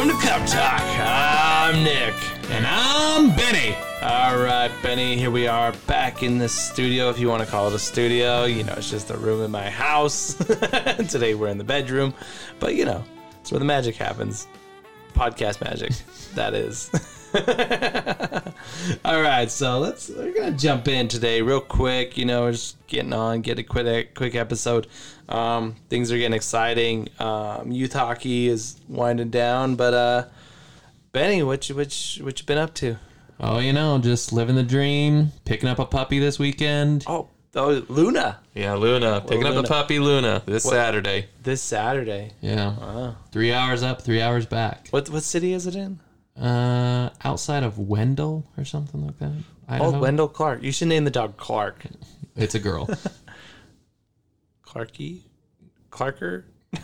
welcome to Cup Talk. I'm Nick. And I'm Benny. All right, Benny, here we are back in the studio, if you want to call it a studio. You know, it's just a room in my house. Today we're in the bedroom, but you know, it's where the magic happens. Podcast magic, that is. All right, so let's we're gonna jump in today real quick. You know, we're just getting on, get a quick quick episode. Um, things are getting exciting. Um, youth hockey is winding down, but uh, Benny, what you what you, what you been up to? Oh, you know, just living the dream, picking up a puppy this weekend. Oh, oh, Luna Yeah, Luna. Picking up a puppy, Luna, this Saturday. this Saturday. Yeah. Wow. Three hours up, three hours back. What what city is it in? Uh, outside of Wendell or something like that. Oh, Idaho. Wendel Clark. You should name the dog Clark. It's a girl. Clarky, Clarker,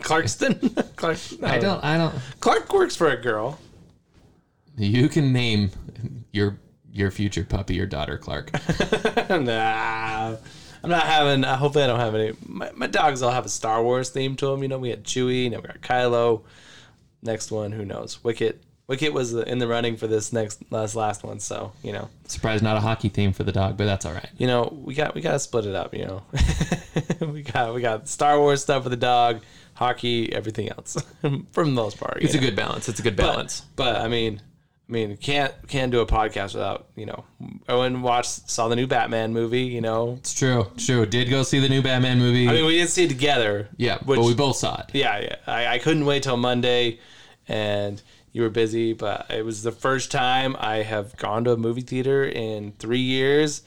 Clarkston. Clark. I don't, I don't. Clark works for a girl. You can name your your future puppy your daughter Clark. nah, I'm not having. Uh, hopefully, I don't have any. My, my dogs all have a Star Wars theme to them. You know, we had Chewie, now we got Kylo. Next one, who knows? Wicket. Wicket was in the running for this next last last one. So you know, Surprised not a hockey theme for the dog, but that's all right. you know, we got we got to split it up. You know, we got we got Star Wars stuff for the dog, hockey, everything else for the most part. It's you a good balance. It's a good But- balance. But, I mean, I mean, can't can't do a podcast without you know. I went and watched saw the new Batman movie. You know, It's true. True. Did go see the new Batman movie. I mean, we didn't see it together. yeah, which- but we both saw it. Yeah, yeah. I, I couldn't wait till Monday, and you were busy. But it was the first time I have gone to a movie theater in three years.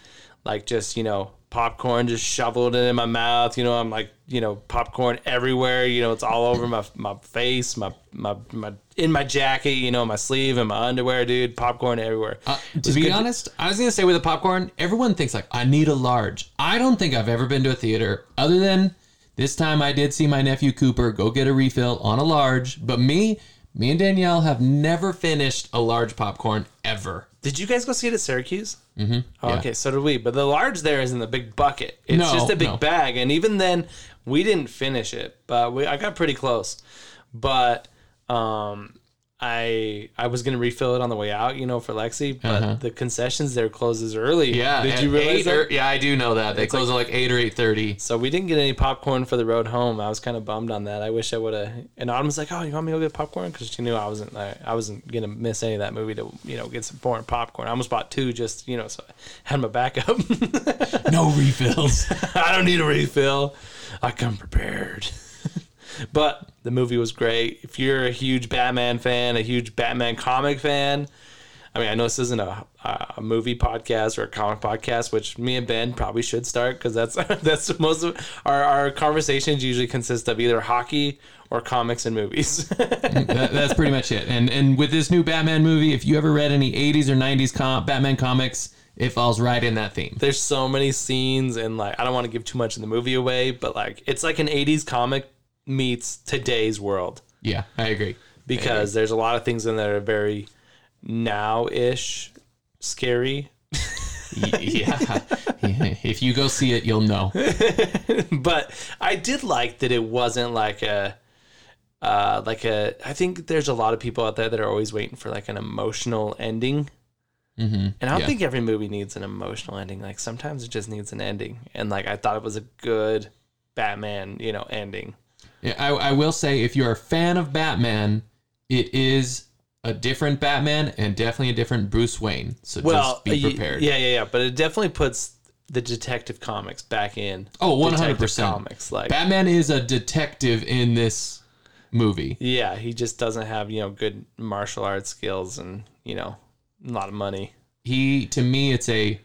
Like just you know, popcorn just shoveled it in my mouth. You know, I'm like you know, popcorn everywhere. You know, it's all over my my face, my my my in my jacket. You know, my sleeve and my underwear, dude. Popcorn everywhere. Uh, to be honest, I was gonna say with the popcorn, everyone thinks like I need a large. I don't think I've ever been to a theater other than this time I did see my nephew Cooper go get a refill on a large. But me, me and Danielle have never finished a large popcorn ever. Did you guys go see it at Syracuse? Mm-hmm. Oh, yeah. Okay, so did we. But the large there is in the big bucket. It's No, just a big no. bag, and even then, we didn't finish it. But we, I got pretty close. But um, I I was gonna refill it on the way out, you know, for Lexi. But Uh-huh. the concessions there closes early. Yeah, did you realize that? or- yeah, I do know that they It's close at like eight or eight thirty. So we didn't get any popcorn for the road home. I was kind of bummed on that. I wish I would have. And Autumn's like, "Oh, you want me to go get popcorn?" Because she knew I wasn't. I, I wasn't gonna miss any of that movie to you know get some foreign popcorn. I almost bought two just you know so I had my backup. No refills. I don't need a refill. I come prepared. But the movie was great. If you're a huge Batman fan, a huge Batman comic fan, I mean, I know this isn't a, a movie podcast or a comic podcast, which me and Ben probably should start because that's that's most of our, our conversations usually consist of either hockey or comics and movies. that, that's pretty much it. And and with this new Batman movie, if you ever read any '80s or '90s com- Batman comics, it falls right in that theme. There's so many scenes and like I don't want to give too much in the movie away, but like it's like an 80s comic meets today's world. Yeah, I agree. because there's a lot of things in there that are very now-ish scary yeah. if you go see it, you'll know. but i did like that it wasn't like a uh like a i think there's a lot of people out there that are always waiting for like an emotional ending hmm and i don't Yeah. think every movie needs an emotional ending like sometimes it just needs an ending and like i thought it was a good batman you know ending I, I will say, if you're a fan of Batman, it is a different Batman and definitely a different Bruce Wayne. So well just be prepared. yeah yeah yeah but it definitely puts the detective comics back in Oh, 100%. Comics like Batman is a detective in this movie. Yeah, he just doesn't have, you know, good martial arts skills and, you know, a lot of money. He, to me, it's a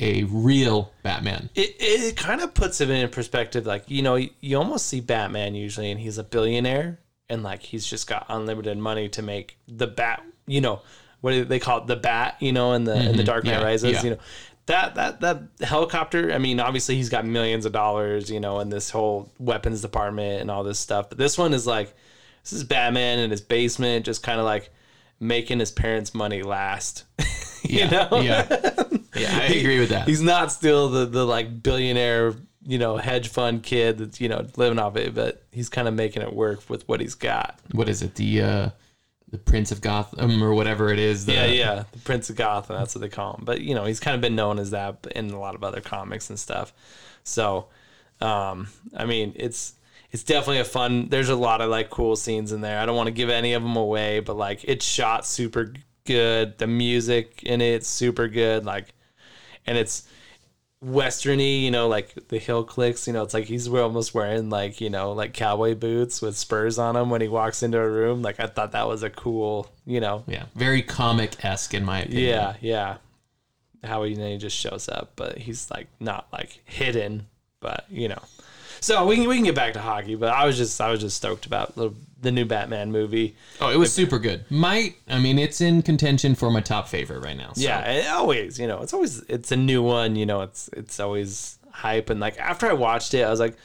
a real Batman. It, it kind of puts it in perspective. Like, you know, you, you almost see Batman usually, and he's a billionaire, and like he's just got unlimited money to make the bat, you know, what do they call it? The bat, you know, in the in the Dark Knight Mm-hmm. Yeah, Rises, yeah. you know. That, that that helicopter. I mean, obviously he's got millions of dollars, you know, in this whole weapons department and all this stuff. But this one is like, this is Batman in his basement, just kind of like making his parents' money last. you Yeah, know? yeah, yeah. I agree with that. He's not still the, the like billionaire, you know, hedge fund kid that's, you know, living off it, but he's kind of making it work with what he's got. What is it? The uh, the Prince of Gotham or whatever it is. The, Yeah, yeah, the Prince of Gotham. That's what they call him. But you know, he's kind of been known as that in a lot of other comics and stuff. So, um, I mean, it's it's definitely a fun. There's a lot of like cool scenes in there. I don't want to give any of them away, but like it's shot super good. The music in it's super good. Like, and it's westerny. You know, like the hill clicks. You know, it's like he's almost wearing like you know like cowboy boots with spurs on him when he walks into a room. Like I thought that was a cool. You know, Yeah, very comic esque in my opinion. yeah, yeah. How he, he just shows up, but he's like not like hidden, but you know. So we can we can get back to hockey, but I was just I was just stoked about the, the new Batman movie. Oh, it was super good. Might I mean it's in contention for my top favorite right now. so- Yeah, always, you know, it's always it's a new one, you know, it's it's always hype and like after I watched it, I was like,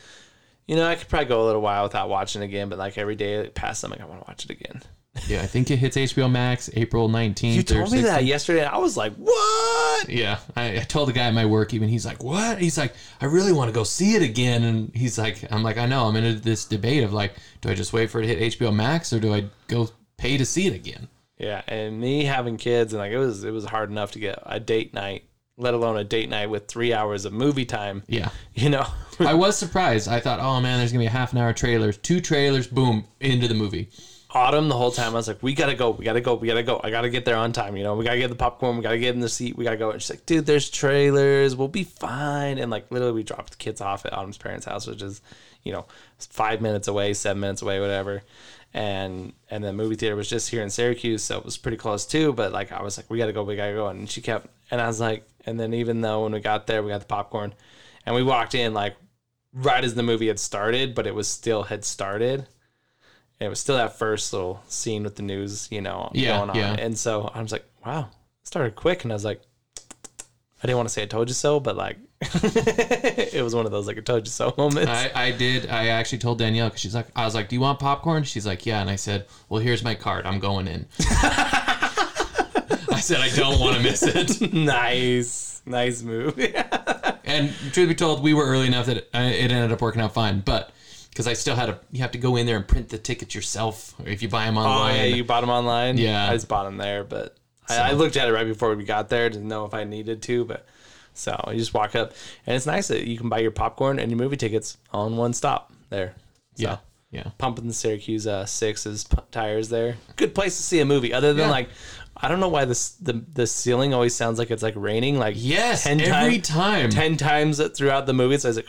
you know, I could probably go a little while without watching it again, but like every day it passed, I'm like, I want to watch it again. Yeah. I think it hits HBO Max April nineteenth. You told me that yesterday, and I was like, what? Yeah, I, I told the guy at my work. Even he's like, "What?" He's like, "I really want to go see it again." And he's like, "I'm like, I know. I'm in this debate of like, do I just wait for it to hit HBO Max or do I go pay to see it again?" Yeah, and me having kids and like it was it was hard enough to get a date night, let alone a date night with three hours of movie time. Yeah, You know, I was surprised. I thought, "Oh man, there's gonna be a half an hour trailers, two trailers, boom, into the movie." Autumn the whole time. I was like, we gotta go, we gotta go, we gotta go. I gotta get there on time. You know, we gotta get the popcorn, we gotta get in the seat, we gotta go. And she's like, dude, there's trailers, we'll be fine. And like literally, we dropped the kids off at Autumn's parents' house, which is, you know, five minutes away, seven minutes away, whatever. And and the movie theater was just here in Syracuse, so it was pretty close too. But like, I was like, we gotta go, we gotta go. And she kept, and I was like, and then even though when we got there, we got the popcorn, and we walked in like right as the movie had started, but it was still had started. It was still that first little scene with the news, you know, Yeah, going on. yeah. And so I was like, wow, it started quick. And I was like, I didn't want to say I told you so, but like, it was one of those like I told you so moments. I, I did. I actually told Danielle because she's like, I was like, "Do you want popcorn?" She's like, "Yeah." And I said, "Well, here's my card. I'm going in." I said, "I don't want to miss it." nice, nice move. And truth be told, we were early enough that it ended up working out fine. But because I still had to, you have to go in there and print the tickets yourself, or if you buy them online. oh yeah, you bought them online. Yeah. I just bought them there, but I, I looked at it right before we got there to know if I needed to, but. So you just walk up, and it's nice that you can buy your popcorn and your movie tickets all in one stop there. So. yeah, yeah. pumping the Syracuse uh, sixes p- tires there. Good place to see a movie. Other than Yeah. like, I don't know why this the the ceiling always sounds like it's like raining. Like Yes, 10 every time- time. ten times throughout the movie. So it's like.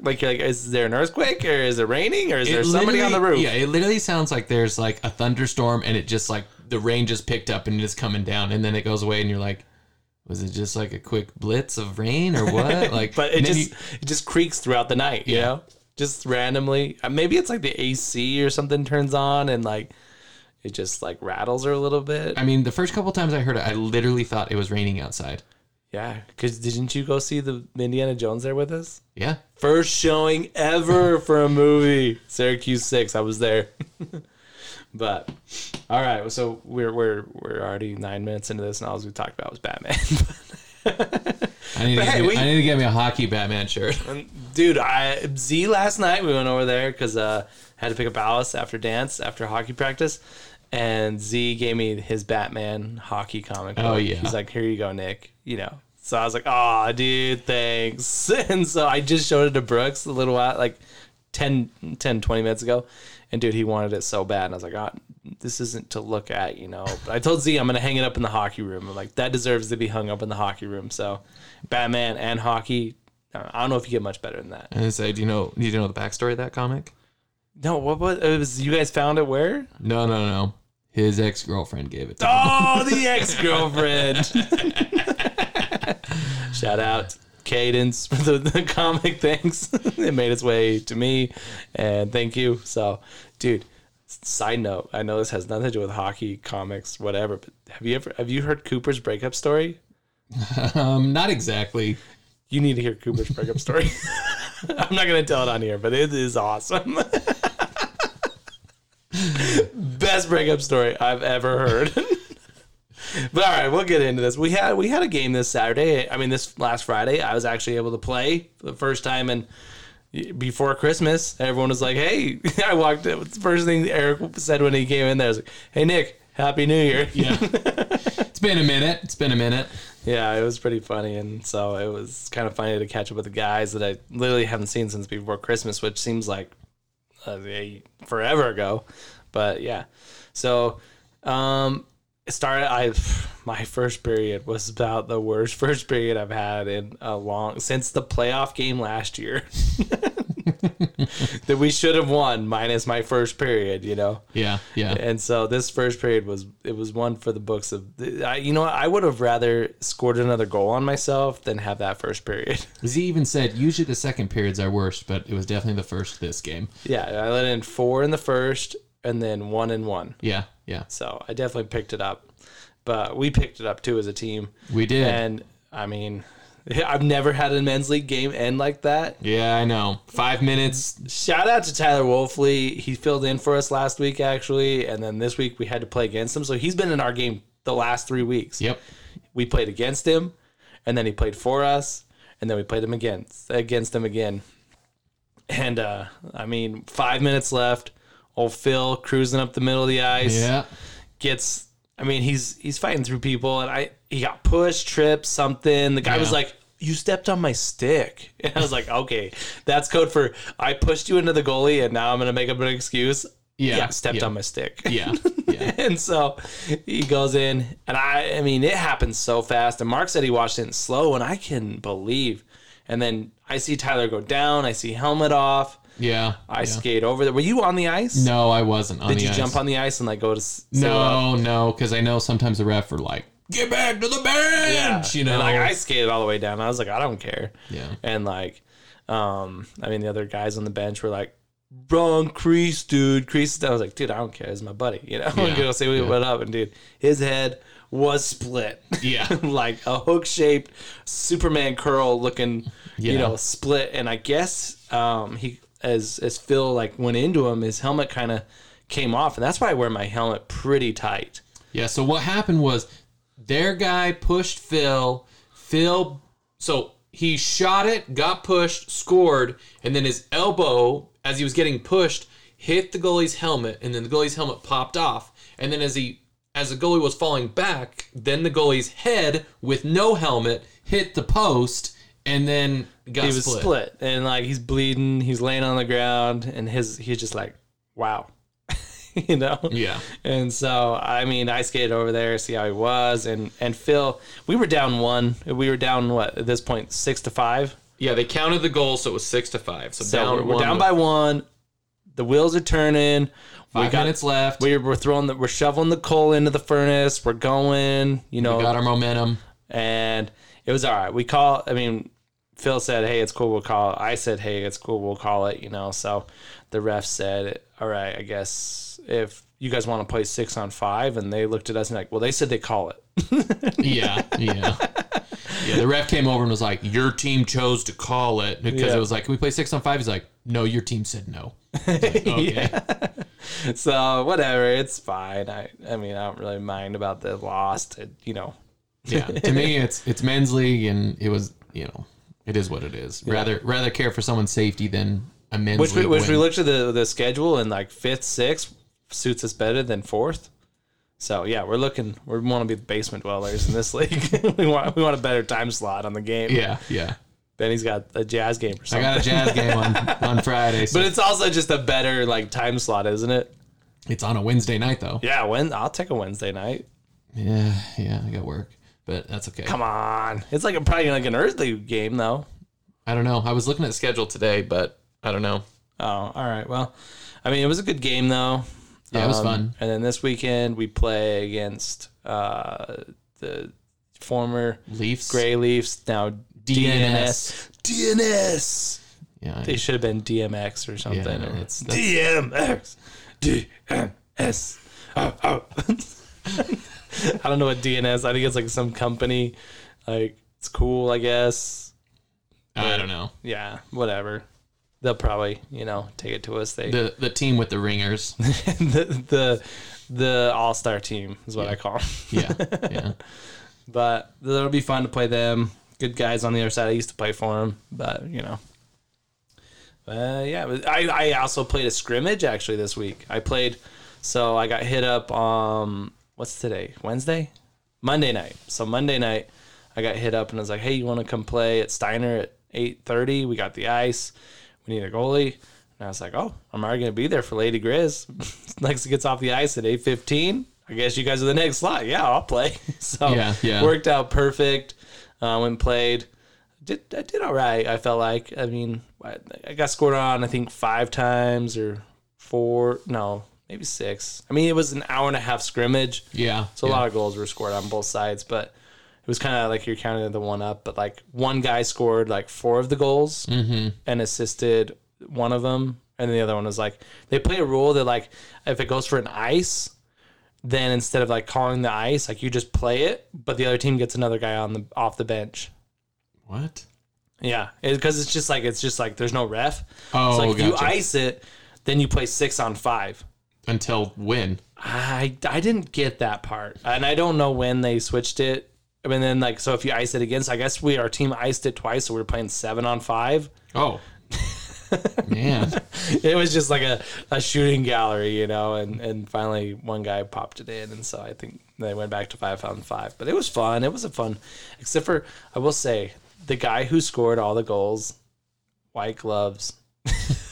Like like, is there an earthquake or is it raining or is there somebody on the roof? Yeah, it literally sounds like there's like a thunderstorm, and it just like the rain just picked up and it's coming down, and then it goes away, and you're like, was it just like a quick blitz of rain or what? Like, but it just you- it just creaks throughout the night. You Yeah. know, just randomly. Uh, Maybe it's like the AC or something turns on and like it just like rattles her a little bit. I mean, the first couple times I heard it, I literally thought it was raining outside. Yeah, because didn't you go see the Indiana Jones there with us? Yeah, First showing ever for a movie, Syracuse Six. I was there. but all right, so we're we're we're already nine minutes into this, and all we talked about was Batman. I need, to But hey, me, we- I need to get me a hockey Batman shirt. Dude, I Z last night we went over there because uh had to pick up Alice after dance after hockey practice, and Z gave me his Batman hockey comic. Oh, yeah. he's like, here you go, Nick. You know. So I was like, oh, dude, thanks. And so I just showed it to Brooks a little while, like 10, 10 20 minutes ago. And dude, he wanted it so bad. And I was like, oh, this isn't to look at, you know. But I told Z I'm going to hang it up in the hockey room. I'm like, that deserves to be hung up in the hockey room. So Batman and hockey, I don't know if you get much better than that. And say, do you know? Do you know the backstory of that comic? No, what was it was you guys found it where? No, no, no. His ex girlfriend gave it to him. Oh, the ex-girlfriend. Shout out Cadence for the, the comic things. it made its way to me and thank you. So, dude, side note, I know this has nothing to do with hockey, comics, whatever, but have you ever have you heard Cooper's breakup story? Um, not exactly. You need to hear Cooper's breakup story. I'm not gonna tell it on here, but it is awesome. Best breakup story I've ever heard. but all right, we'll get into this. We had we had a game this Saturday. I mean, this last Friday, I was actually able to play for the first time and before Christmas, everyone was like, "Hey!" I walked. in. The first thing Eric said when he came in there was like, "Hey, Nick, Happy New Year." Yeah. it's been a minute. It's been a minute. yeah, it was pretty funny, and so it was kind of funny to catch up with the guys that I literally haven't seen since before Christmas, which seems like uh, forever ago. But yeah, so um, it started. I my first period was about the worst first period I've had in a long since the playoff game last year. that we should have won minus my first period, you know. Yeah. Yeah. And so this first period was it was one for the books of I, you know I would have rather scored another goal on myself than have that first period. Z even said usually the second period's our worst, but it was definitely the first this game. yeah, I let in four in the first and then one and one. Yeah. Yeah. So I definitely picked it up. But we picked it up too as a team. We did. And I mean, I've never had a men's league game end like that. yeah, I know. Five minutes. Shout out to Tyler Wolfley. He filled in for us last week actually, and then this week we had to play against him. So he's been in our game the last three weeks. Yep. we played against him, and then he played for us, and then we played him against against him again. And uh, I mean, five minutes left. Old Phil cruising up the middle of the ice Yeah. gets. I mean, he's he's fighting through people, and I he got pushed, tripped, something. The guy was like, "You stepped on my stick," and I was like, "Okay, that's code for I pushed you into the goalie, and now I'm gonna make up an excuse." Yeah. stepped yeah. on my stick. Yeah. Yeah. and so he goes in, and I, I mean, it happened so fast. And Mark said he watched it in slow, and I can believe. And then I see Tyler go down. I see helmet off. Yeah. I yeah. skate over there. Were you on the ice? No, I wasn't on Did you ice. jump on the ice and like go to? s- sit up? No, no, because I know sometimes the ref are like, "Get back to the bench," you know. And, like I skated all the way down. I was like, I don't care. Yeah. And like, um, I mean, the other guys on the bench were like, wrong crease, dude. Crease. Is down. I was like, dude, I don't care. It's my buddy. You know, Yeah. gonna say Yeah. what up, and dude, his head was split. Yeah. like a hook shaped Superman curl looking, you know, split. And I guess um, he as as Phil like went into him, his helmet kind of came off, and that's why I wear my helmet pretty tight. Yeah, so what happened was their guy pushed Phil. Phil, so he shot it, got pushed, scored, and then his elbow, as he was getting pushed, hit the goalie's helmet, and then the goalie's helmet popped off. And then as he as the goalie was falling back, then the goalie's head with no helmet hit the post and then got he was split. split. and like he's bleeding he's laying on the ground and his he's just like wow you know Yeah. and so i mean i skated over there see how he was and and phil we were down one we were down what at this point six to five Yeah, they counted the goal so it was six to five. So, so down we're, we're down with by one the wheels are turning we five got minutes left. we're, we're throwing the we're shoveling the coal into the furnace we're going you know we got our momentum. and it was all right. We call. I mean, Phil said, "Hey, it's cool. We'll call it." I said, "Hey, it's cool. We'll call it." You know. So the ref said, "All right. I guess if you guys want to play six on five, and they looked at us and like, well, they said they call it. Yeah, yeah. Yeah, the ref came over and was like, Your team chose to call it because Yeah. it was like, Can we play six on five? He's like, No, your team said no. Like, okay. so whatever. It's fine. I. I mean, I don't really mind about the lost. It, you know. Yeah. To me it's it's men's league and it was you know, it is what it is. Rather rather care for someone's safety than a men's Which we, which win. we looked at the the schedule and like fifth, sixth suits us better than fourth. So yeah, we're looking. We want to be the basement dwellers in this league. we want we want a better time slot on the game. Yeah, yeah. Benny's got a jazz game or something. I got a jazz game on, on Friday. So but it's also just a better like time slot, isn't it? it's on a Wednesday night though. Yeah, when I'll take a Wednesday night. Yeah, yeah, I got work. But that's okay. Come on, it's like a, probably like an earthly game though. I don't know. I was looking at the schedule today, but I don't know. Oh, all right. Well, I mean, it was a good game though. Yeah, it was Um, fun. And then this weekend we play against uh, the former Leafs. Gray Leafs now DNS. DNS. DNS. Yeah. They should have been DMX or something. Yeah, or it's- that's- DMX. DNS. Oh, oh. I don't know what DNS. I think it's like some company. Like it's cool, I guess. I don't know. Yeah, whatever. They'll probably, you know, take it to us. They The the team with the ringers. the the, the all star team is what I call them. Yeah. Yeah. But it'll be fun to play them. Good guys on the other side. I used to play for them, but you know. Uh, yeah, I, I also played a scrimmage actually this week. I played, so I got hit up. Um, what's today? Wednesday, Monday night. So Monday night, I got hit up and I was like, "Hey, you want to come play at Steiner at eight thirty? We got the ice. We need a goalie." And I was like, "Oh, I'm already gonna be there for Lady Grizz. Lexi gets off the ice at eight fifteen. I guess you guys are the next slot. Yeah, I'll play." so Yeah, yeah. worked out perfect. Uh, went and played did I did all right. I felt like I mean I, I got scored on I think five times or four no maybe six. I mean it was an hour and a half scrimmage, Yeah. so a yeah. lot of goals were scored on both sides. But it was kind of like you're counting the one up. But like one guy scored like four of the goals Mm-hmm. and assisted one of them, and the other one was like they play a rule that like if it goes for an ice. Then instead of like calling the ice, like you just play it, but the other team gets another guy on the off the bench. What? Yeah, because it's just like it's just like there's no ref. Oh, so like if you ice it, then you play six on five. Until when? I I didn't get that part, and I don't know when they switched it. I mean, then like so if you ice it again, so I guess we our team iced it twice, so we were playing seven on five. Oh. Man. It was just like a, a shooting gallery, you know, and and finally one guy popped it in, and so I think they went back to five on five. But it was fun. It was a fun, except for I will say the guy who scored all the goals, white gloves.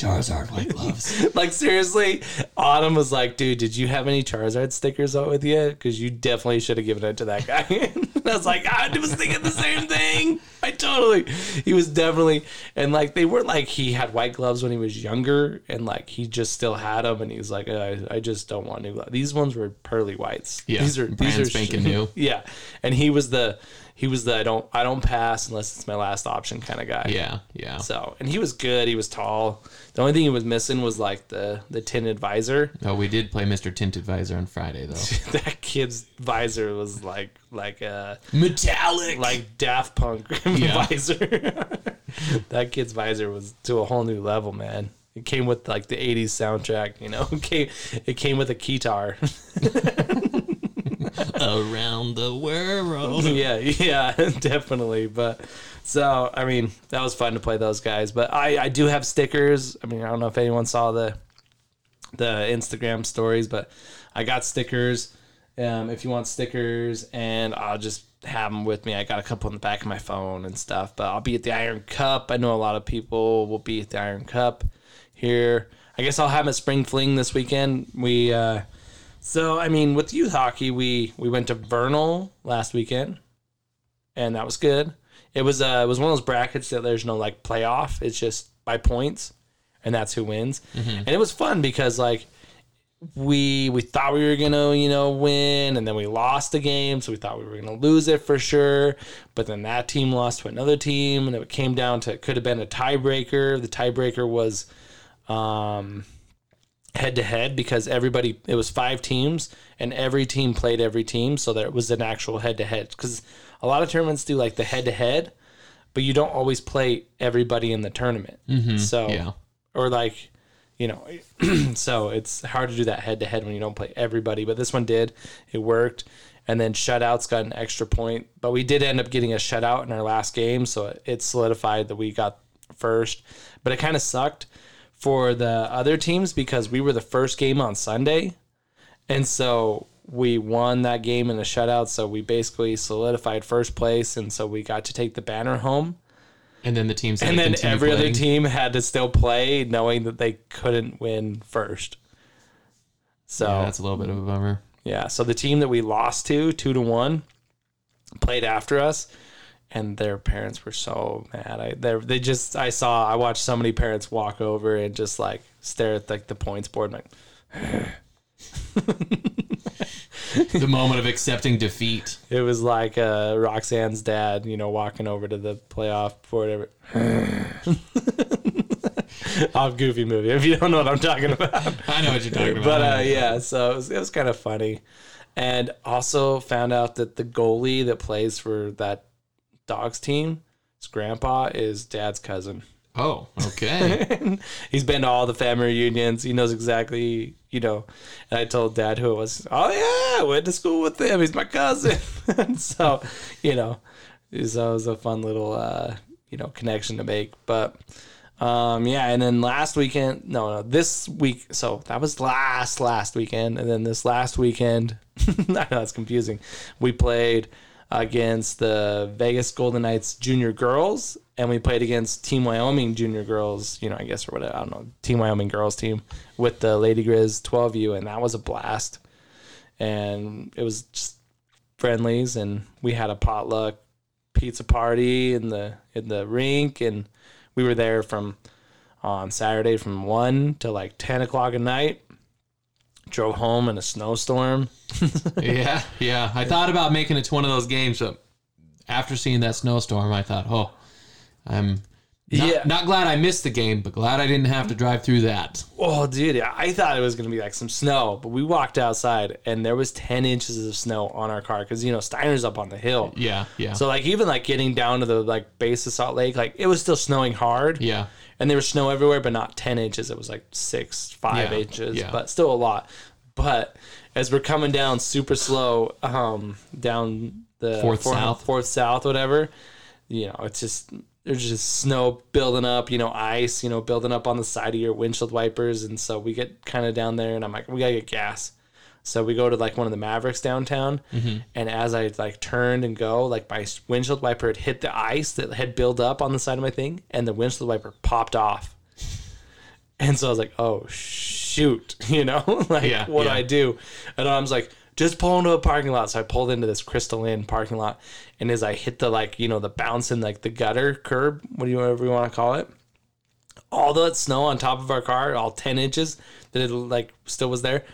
Charizard white gloves. like seriously, Autumn was like, "Dude, did you have any Charizard stickers out with you? Because you definitely should have given it to that guy." and I was like, "I was thinking the same thing. I totally." He was definitely, and like they were like he had white gloves when he was younger, and like he just still had them, and he was like, "I, I just don't want new gloves." These ones were pearly whites. Yeah, these are these brand are spanking new. Yeah, and he was the he was the I don't I don't pass unless it's my last option kind of guy. Yeah. Yeah. So, and he was good. He was tall. The only thing he was missing was like the the tinted visor. Oh, we did play Mr. Tinted Visor on Friday though. that kid's visor was like like a Metallic. like Daft Punk visor. that kid's visor was to a whole new level, man. It came with like the '80s soundtrack, you know. It came, it came with a guitar. Around the world. yeah, yeah, definitely. But so I mean, that was fun to play those guys. But I I do have stickers. I mean, I don't know if anyone saw the the Instagram stories, but I got stickers. Um, if you want stickers, and I'll just have them with me. I got a couple in the back of my phone and stuff. But I'll be at the Iron Cup. I know a lot of people will be at the Iron Cup here. I guess I'll have a spring fling this weekend. We uh, so I mean, with youth hockey, we we went to Vernal last weekend, and that was good. It was uh, it was one of those brackets that there's no like playoff. It's just by points, and that's who wins. And it was fun because like we we thought we were gonna you know win, and then we lost the game, so we thought we were gonna lose it for sure. But then that team lost to another team, and it came down to it could have been a tiebreaker. The tiebreaker was um head to head because everybody it was five teams and every team played every team so there was an actual head to head because a lot of tournaments do like the head to head but you don't always play everybody in the tournament. Mm-hmm. So Yeah. or like you know so it's hard to do that head to head when you don't play everybody but this one did. It worked. And then shutouts got an extra point but we did end up getting a shutout in our last game so it- it solidified that we got first. But it kind of sucked for the other teams because we were the first game on Sunday. And so we won that game in a shutout. So we basically solidified first place. And so we got to take the banner home. And then the teams. And then every other team had to still play knowing that they couldn't win first. So Yeah, that's a little bit of a bummer. yeah, so the team that we lost to, two to one, played after us, and their parents were so mad. I they they just I saw I watched so many parents walk over and just like stare at like the points board, like the moment of accepting defeat. it was like uh, Roxanne's dad, you know, walking over to the playoff for whatever. Off Goofy movie. If you don't know what I'm talking about. I know what you're talking about. but uh, yeah, so it was, it was kind of funny, and also found out that the goalie that plays for that dogs team, his grandpa is dad's cousin. oh, okay. He's been to all the family reunions. He knows exactly, you know. And I told dad who it was. Oh yeah, I went to school with him. He's my cousin. and so, you know, was, it was a fun little, uh, you know, connection to make. But Um, yeah, and then last weekend, no, no, this week. So that was last last weekend, and then this last weekend, I know that's confusing. We played against the Vegas Golden Knights junior girls, and we played against Team Wyoming junior girls. You know, I guess or whatever. I don't know, Team Wyoming girls team with the Lady Grizz 12U, and that was a blast. And it was just friendlies, and we had a potluck pizza party in the in the rink, and we were there from on Saturday from one to like ten o'clock at night. Drove home in a snowstorm. yeah, yeah. I thought about making it to one of those games, but after seeing that snowstorm, I thought, oh, I'm not, Yeah. not glad I missed the game, but glad I didn't have to drive through that. Oh, dude, I thought it was gonna be like some snow, but we walked outside and there was ten inches of snow on our car because you know Steiner's up on the hill. Yeah, yeah, So like even like getting down to the like base of Salt Lake, like it was still snowing hard. yeah, and there was snow everywhere, but not ten inches. It was like six, five Yeah, inches, yeah. but still a lot. But as we're coming down super slow, um, down the Fourth South. fourth south, whatever, you know, it's just there's just snow building up, you know, ice, you know, building up on the side of your windshield wipers, and so we get kind of down there, and I'm like, we gotta get gas. So we go to like one of the Maveriks downtown, Mm-hmm. and as I like turned and go, like my windshield wiper had hit the ice that had built up on the side of my thing, and the windshield wiper popped off. And so I was like, oh shoot, you know, like Yeah, what yeah. do I do? And I was like, just pull into a parking lot. So I pulled into this Crystal Inn parking lot, and as I hit the like, you know, the bounce in like the gutter curb, what do you whatever you want to call it, all that snow on top of our car, all ten inches that it like still was there,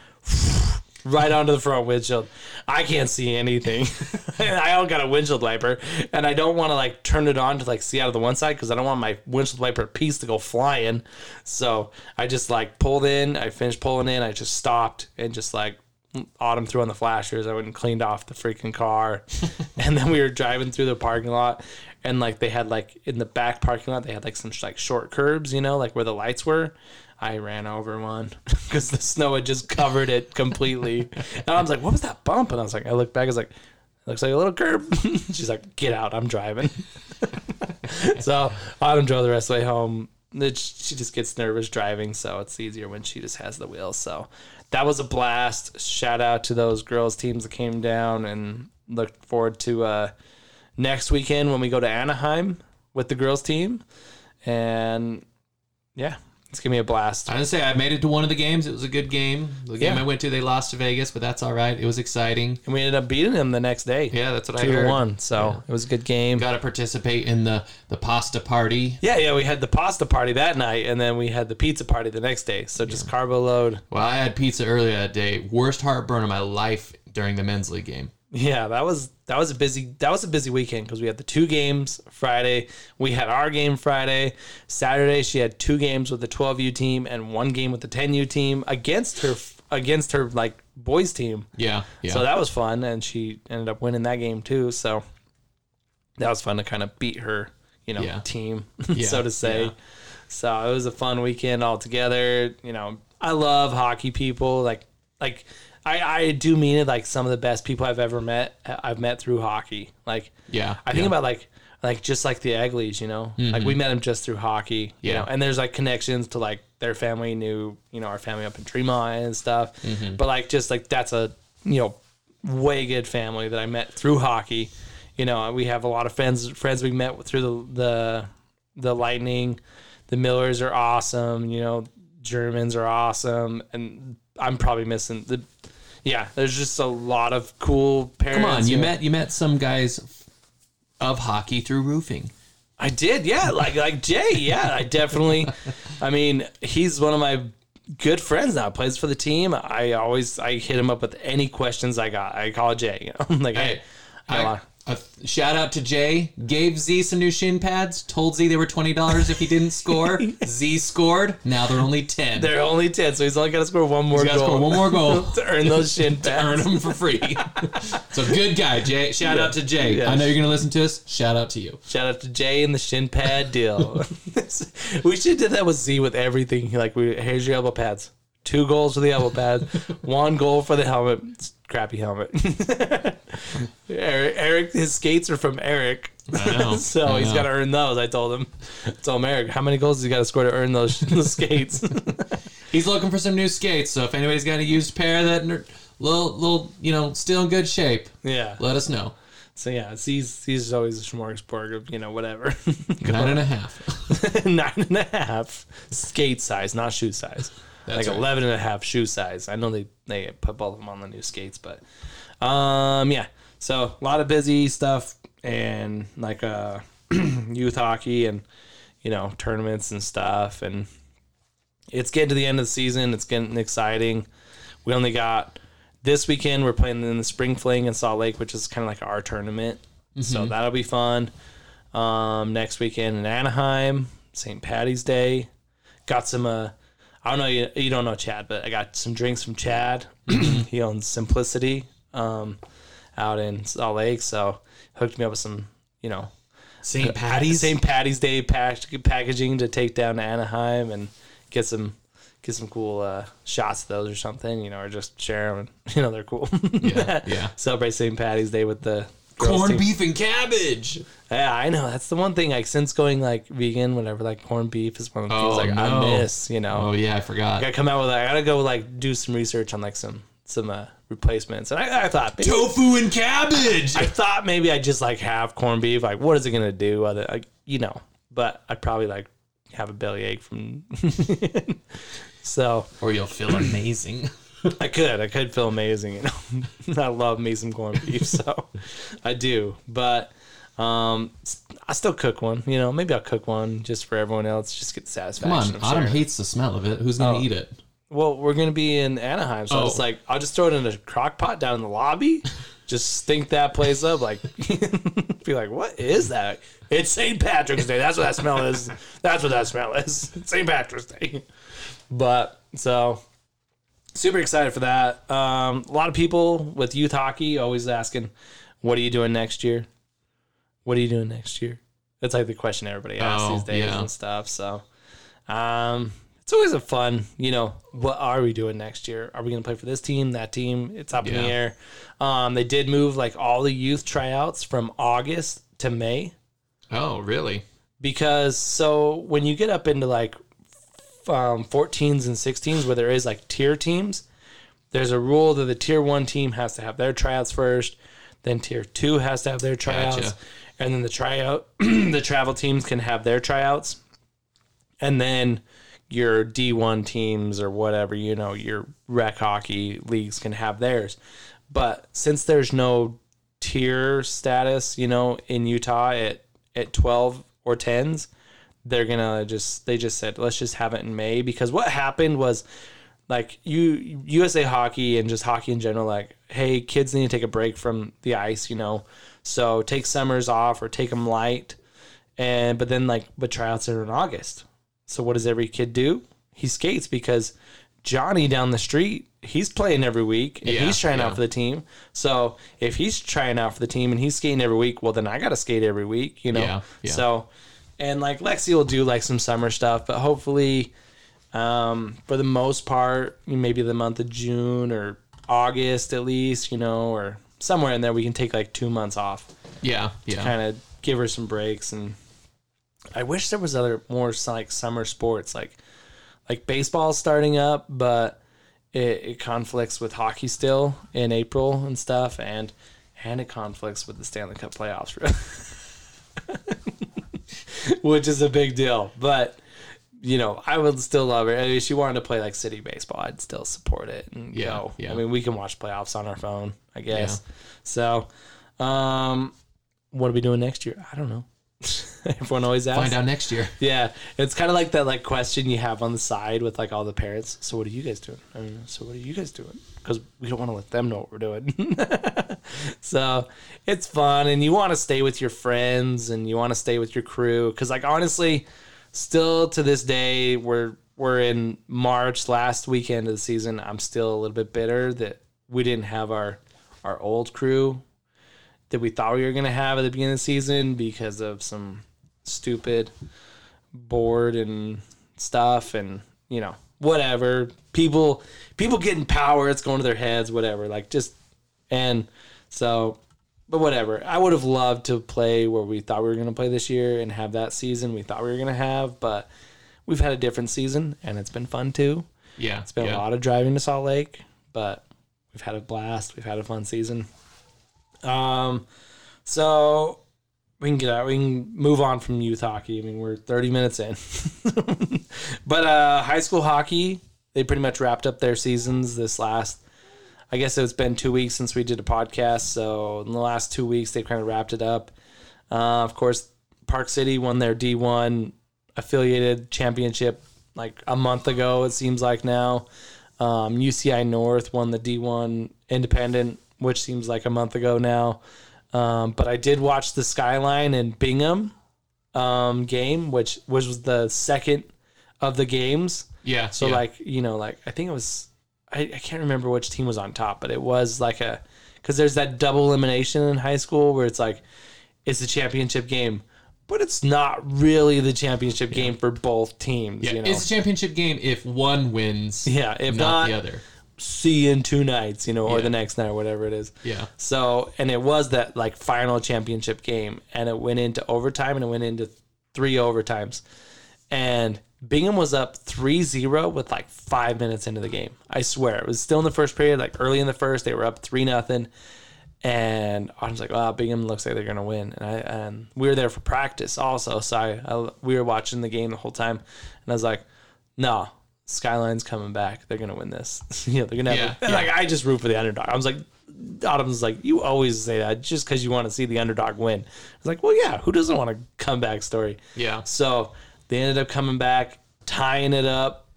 right onto the front windshield. I can't see anything. I don't got a windshield wiper, and I don't want to like turn it on to like see out of the one side because I don't want my windshield wiper piece to go flying. So I just like pulled in. I finished pulling in. I just stopped and just like autumn threw on the flashers. I went and cleaned off the freaking car, and then we were driving through the parking lot. And like they had like in the back parking lot, they had like some like short curbs, you know, like where the lights were. I ran over one because the snow had just covered it completely. And I was like, "What was that bump?" And I was like, I looked back, I was like, looks like a little curb." She's like, "Get out! I'm driving." so Autumn drove the rest of the way home. She just gets nervous driving, so it's easier when she just has the wheel. So that was a blast. Shout out to those girls teams that came down, and look forward to uh, next weekend when we go to Anaheim with the girls team. And yeah, it's gonna be a blast. I didn't say I made it to one of the games. It was a good game. The game Yeah. I went to, they lost to Vegas, but that's all right. It was exciting. And we ended up beating them the next day. Yeah, that's what I two heard. one. So it was a good game. Got to participate in the the pasta party. Yeah, yeah. We had the pasta party that night, and then we had the pizza party the next day. So just carbo load. Well, I had pizza earlier that day. Worst heartburn of my life during the men's league game. Yeah, that was that was a busy that was a busy weekend because we had the two games Friday. We had our game Friday. Saturday she had two games with the 12U team and one game with the 10U team against her against her like boys team. Yeah, yeah. So that was fun, and she ended up winning that game too. So that was fun to kind of beat her, you know, Yeah. team, Yeah, so to say. yeah. So it was a fun weekend altogether. You know, I love hockey people. Like, like I, I do mean it. Like some of the best people I've ever met, I've met through hockey. Like, yeah. I think yeah. about like like just like the Egleys, you know, like mm-hmm. we met them just through hockey, you know, and there's like connections to like their family knew, you know, our family up in Tremont and stuff, mm-hmm. but like just like that's a you know way good family that I met through hockey. You know, we have a lot of friends friends we met through the the the Lightning. The Millers are awesome. You know, Germans are awesome, and I'm probably missing the. Yeah, there's just a lot of cool parents. Come on, you met you met some guys of hockey through roofing. I did, yeah. Like like Jay, yeah. I definitely. I mean, he's one of my good friends now. Plays for the team. I always I hit him up with any questions I got. I call Jay. You know, I'm like, hey, I, I, a shout out to Jay. Gave Z some new shin pads. Told Z they were twenty dollars if he didn't score. Z scored. Now they're only ten. they're only ten, so he's only got to score one more He's gotta goal. score one more goal. to earn those shin to earn them for free. so good guy, Jay. Shout out to Jay. Yeah. I know you're gonna listen to us. Shout out to you. Shout out to Jay and the shin pad deal. we should do that with Z with everything. Like, we here's your elbow pads. Two goals for the elbow pads. one goal for the helmet. It's a crappy helmet. Eric, Eric his skates are from Eric. I know, so he's got to earn those. I told him. I told him, Eric, how many goals has he got to score to earn those, those skates? He's looking for some new skates, so if anybody's got a used pair that are little, little, you know, still in good shape, yeah. let us know. So yeah, it's, he's he's always a smorgasbord of you know whatever. Nine and a half. Nine and a half skate size, not shoe size. That's like right. 11 and a half shoe size. I know they they put both of them on the new skates, but um yeah. So a lot of busy stuff and like uh youth hockey and you know tournaments and stuff and it's getting to the end of the season. It's getting exciting. We only got this weekend. We're playing in the Spring Fling in Salt Lake, which is kind of like our tournament. So that'll be fun. Um, next weekend in Anaheim, St. Patty's Day. Got some. Uh, I don't know. You, you don't know Chad, but I got some drinks from Chad. he owns Simplicity um, out in Salt Lake, so hooked me up with some. You know, St. Patty's. St. Patty's Day pack- packaging to take down to Anaheim and get some get some cool uh, shots of those or something, you know, or just share them. And, you know, they're cool. Yeah, yeah. Celebrate St. Patty's Day with the Corned beef and cabbage. Yeah, I know. That's the one thing. Like since going like vegan, whatever, like corned beef is one of the things Oh, like I no. miss. You know, Oh yeah, I forgot. I gotta come out with. I gotta go like do some research on like some some uh, replacements. And I, I thought maybe, Tofu and cabbage. I thought maybe I just like have corned beef. Like, what is it gonna do? Other, like, you know, but I'd probably like have a bellyache from. so or you'll feel amazing. I could, I could feel amazing. You know, I love me some corned beef, so I do. But um, I still cook one. You know, maybe I'll cook one just for everyone else. Just get the Come satisfaction. on, Autumn sharing. hates the smell of it. Who's gonna Oh. eat it? Well, we're gonna be in Anaheim, so Oh. it's like I'll just throw it in a crock pot down in the lobby, just stink that place up. Like, be like, what is that? It's St. Patrick's Day. That's what that smell is. That's what that smell is. St. Patrick's Day. But so super excited for that. Um, a lot of people with youth hockey always asking, "What are you doing next year? What are you doing next year?" That's like the question everybody asks Oh, these days yeah. and stuff. So, um, it's always a fun, you know, what are we doing next year? Are we going to play for this team, that team? It's up in the air. Um, they did move like all the youth tryouts from August to May Oh, really? because so when you get up into like um, 14s and 16s where there is like tier teams there's a rule that the tier 1 team has to have their tryouts first then tier 2 has to have their tryouts Gotcha. and then the tryout the travel teams can have their tryouts and then your D1 teams or whatever, you know, your rec hockey leagues can have theirs. But since there's no tier status, you know, in Utah at at 12 or 10s, they're going to just they just said let's just have it in May because what happened was like you USA hockey and just hockey in general like hey kids need to take a break from the ice, you know. So take summers off or take them light and but then like but tryouts are in August. So what does every kid do? He skates because Johnny down the street, he's playing every week and Yeah, he's trying yeah. out for the team. So if he's trying out for the team and he's skating every week, well then I got to skate every week, you know. Yeah. So and like Lexi will do like some summer stuff, but hopefully um, for the most part, maybe the month of June or August at least, you know, or somewhere in there we can take like 2 months off Yeah, yeah. To kind of give her some breaks and I wish there was other more like summer sports like like baseball starting up but it, it conflicts with hockey still in April and stuff and and it conflicts with the Stanley Cup playoffs which is a big deal but you know I would still love it if she wanted to play like city baseball I'd still support it and Yeah, yeah. I mean we can watch playoffs on our phone I guess so um what are we doing next year? I don't know. Everyone always asks. Find out next year. Yeah, it's kind of like that like question you have on the side with like all the parents. So what are you guys doing? I don't. So what are you guys doing? Because we don't want to let them know what we're doing. so it's fun, and you want to stay with your friends, and you want to stay with your crew. Because like honestly, still to this day, we're we're in March, last weekend of the season. I'm still a little bit bitter that we didn't have our our old crew that we thought we were going to have at the beginning of the season because of some stupid board and stuff and you know whatever people people getting power it's going to their heads whatever like just and so but whatever. I would have loved to play where we thought we were going to play this year and have that season we thought we were going to have, but we've had a different season and it's been fun too. Yeah. It's been a lot of driving to Salt Lake, but we've had a blast. We've had a fun season. Um, so we can get out. We can move on from youth hockey. I mean, we're 30 minutes in, but uh, high school hockey they pretty much wrapped up their seasons this last. I guess it's been two weeks since we did a podcast, so in the last two weeks they kind of wrapped it up. Uh, of course, Park City won their D1 affiliated championship like a month ago. It seems like now. Um, UCI North won the D1 independent, which seems like a month ago now. Um, but I did watch the Skyline and Bingham um, game, which was the second of the games. Yeah. So yeah. like you know like I think it was I, I can't remember which team was on top, but it was like a because there's that double elimination in high school where it's like it's the championship game, but it's not really the championship game for both teams. yeah, you know, it's a championship game if one wins, yeah. If not, not, the other. See you in two nights, you know, or Yeah. the next night, or whatever it is. Yeah. So, and it was that like final championship game, and it went into overtime, and it went into three overtimes, and Bingham was up 3-0 with like five minutes into the game. I swear, it was still in the first period, like early in the first, they were up three nothing, and I was like, "Oh, Bingham looks like they're gonna win." And I and we were there for practice also, so I, I we were watching the game the whole time, and I was like, "No." Skyline's coming back. They're gonna win this. you know, they're gonna have Yeah, a- like I just root for the underdog. I was like, Autumn's like, you always say that just because you want to see the underdog win. I was like, well, yeah, who doesn't want a comeback story? Yeah. So they ended up coming back, tying it up,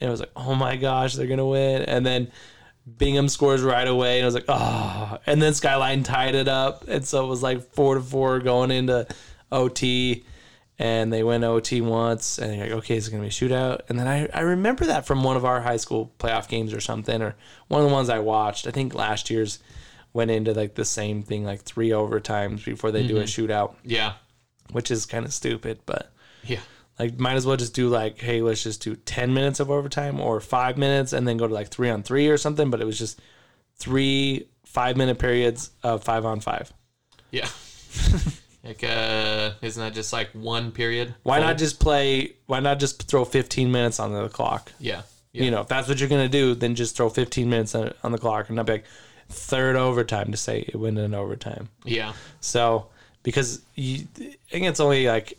and it was like, oh my gosh, they're gonna win. And then Bingham scores right away, and I was like, oh. And then Skyline tied it up, and so it was like four to four going into OT. And they went OT once, and you're like, okay, it's gonna be a shootout. And then I, I remember that from one of our high school playoff games or something, or one of the ones I watched. I think last year's went into like the same thing, like three overtimes before they do a mm-hmm. shootout, Yeah. which is kind of stupid, but Yeah. like might as well just do like hey let's just do 10 minutes of overtime or five minutes and then go to like three on three or something but it was just three five minute periods of five on five Yeah. like, uh, isn't that just like one period? why not just play why not just throw 15 minutes on the clock Yeah. Yeah. you know if that's what you're gonna do then just throw 15 minutes on, on the clock and not be like third overtime to say it went in overtime Yeah. so because you, I think it's only like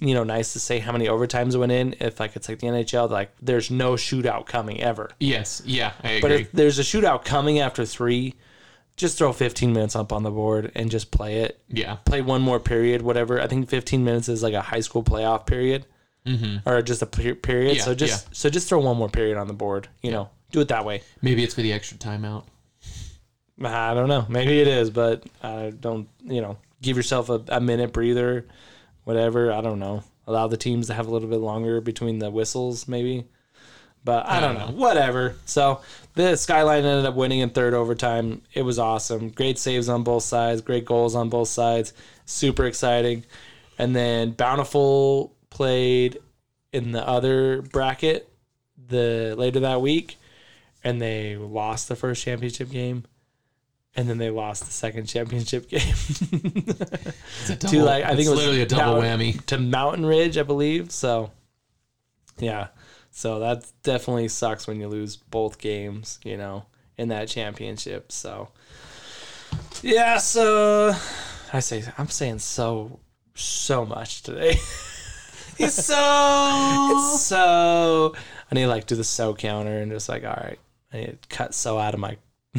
you know nice to say how many overtimes went in if like it's like the NHL like there's no shootout coming ever Yes. Yeah. I But if there's a shootout coming after three, just throw 15 minutes up on the board and just play it. yeah. Play one more period, whatever. I think 15 minutes is like a high school playoff period, mm-hmm. or just a per- period. Yeah, so just so just throw one more period on the board. You know, do it that way. Maybe it's for the extra timeout. I don't know. Maybe it is, but I don't. You know, give yourself a, a minute breather, whatever. I don't know. Allow the teams to have a little bit longer between the whistles, maybe. But I, don't, know. Whatever. So the Skyline ended up winning in third overtime. It was awesome. Great saves on both sides. Great goals on both sides. Super exciting. And then Bountiful played in the other bracket the later that week, and they lost the first championship game, and then they lost the second championship game It's a double, to like I think it's it was literally a double Mount- whammy. to Mountain Ridge, I believe. So yeah, so that definitely sucks when you lose both games, you know, in that championship. So yeah, so I say I'm saying so so much today. It's so. It's so I need to like do the so counter and just like all right, I need to cut so out of my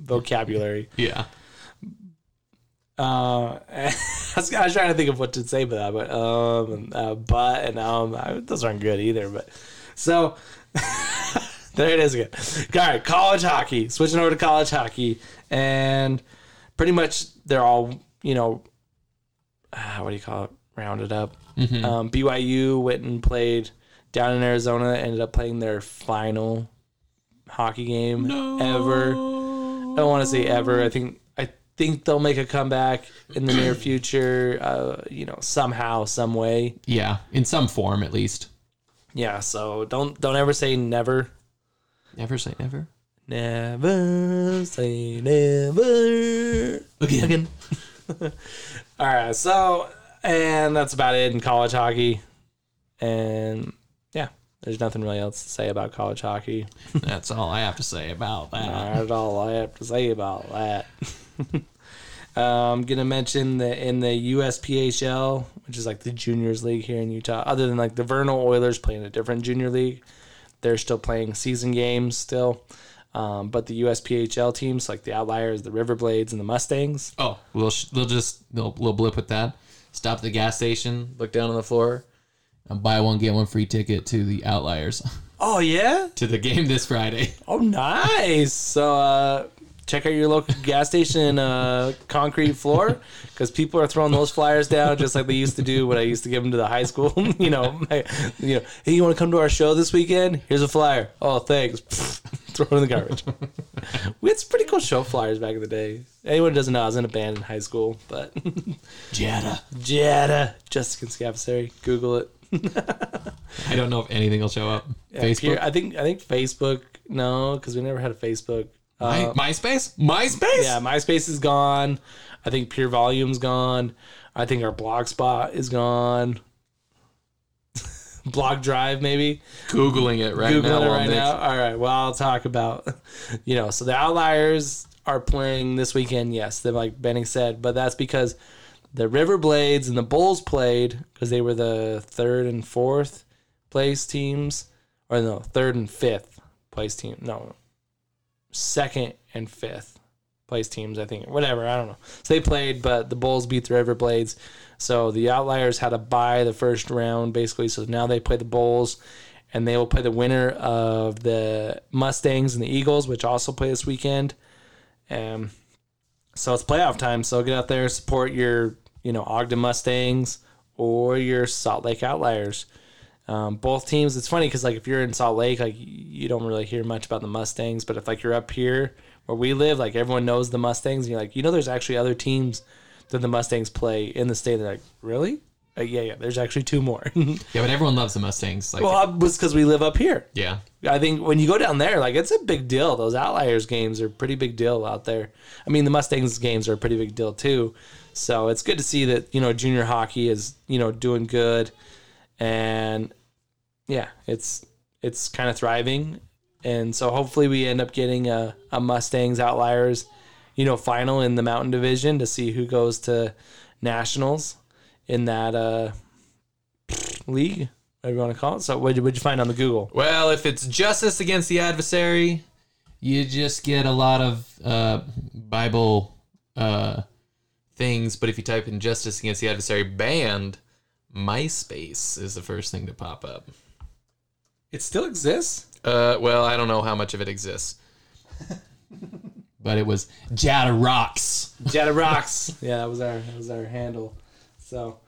vocabulary. yeah. Uh, I, was, I was trying to think of what to say, but that but um, and, uh, but and um, I, those aren't good either. But so there it is again. All right, college hockey. Switching over to college hockey, and pretty much they're all you know. Uh, what do you call it? Rounded up. Um, BYU went and played down in Arizona. Ended up playing their final hockey game ever. I don't want to say ever. I think think they'll make a comeback in the near future. Uh, you know, somehow, some way. Yeah. In some form, at least. Yeah. So don't don't ever say never. Never say never. Never say never. again. Again. All right. So, and that's about it in college hockey. And there's nothing really else to say about college hockey. That's all I have to say about that. That's all I have to say about that. I'm gonna mention that in the USPHL, which is like the juniors league here in Utah, other than like the Vernal Oilers playing a different junior league, they're still playing season games still. Um, but the USPHL teams, like the Outliers, the River Blades, and the Mustangs, Oh, we'll sh- they'll just they'll little blip with that. Stop at the gas station, look down on the floor, and buy one get one free ticket to the Outliers oh yeah, to the game this Friday. oh nice. So uh, check out your local gas station uh, concrete floor because people are throwing those flyers down just like they used to do when I used to give them to the high school. you know, my, you know, hey, you want to come to our show this weekend? Here's a flyer. Oh, thanks. Throw it in the garbage. we had some pretty cool show flyers back in the day. Anyone who doesn't know, I was in a band in high school, but Jada, Jetta, Jessica Scapsary, Google it. I don't know if anything will show up. Yeah, Facebook, Peer- I think I think Facebook. No, because we never had a Facebook. Uh, My, MySpace, MySpace. Yeah, MySpace is gone. I think Pure Volume's gone. I think our Blogspot is gone. Blog Drive, maybe. Googling it right Googling now. it right now. All right. Well, I'll talk about, you know, so the Outliers are playing this weekend. Yes, they're like Benning said, but that's because the River Blades and the Bulls played because they were the third and fourth place teams, or no, third and fifth place team. No, second and fifth place teams. I think whatever. I don't know. So they played, but the Bulls beat the River Blades. So the Outliers had to buy the first round basically. So now they play the Bulls, and they will play the winner of the Mustangs and the Eagles, which also play this weekend. Um, so it's playoff time. So get out there, support your you know Ogden Mustangs or your Salt Lake Outliers. Um, both teams. It's funny because like if you're in Salt Lake, like you don't really hear much about the Mustangs, but if like you're up here where we live, like everyone knows the Mustangs. And you're like, you know, there's actually other teams that the Mustangs play in the state. They're like, really? Uh, yeah, yeah. There's actually two more. Yeah, but everyone loves the Mustangs. Like, well, it was because we live up here. yeah, I think when you go down there, like it's a big deal. Those outliers games are a pretty big deal out there. I mean, the Mustangs games are a pretty big deal too. So it's good to see that you know junior hockey is you know doing good, and yeah, it's it's kind of thriving. And so hopefully we end up getting a, a Mustangs outliers, you know, final in the Mountain Division to see who goes to nationals in that uh, league. Whatever you want to call it. So what did you find on the Google? Well, if it's justice against the adversary, you just get a lot of uh, Bible uh, things. But if you type in justice against the adversary banned, MySpace is the first thing to pop up. It still exists. Uh, well, I don't know how much of it exists. but it was Jada Rocks. Jetta Rocks. yeah, that was our that was our handle. So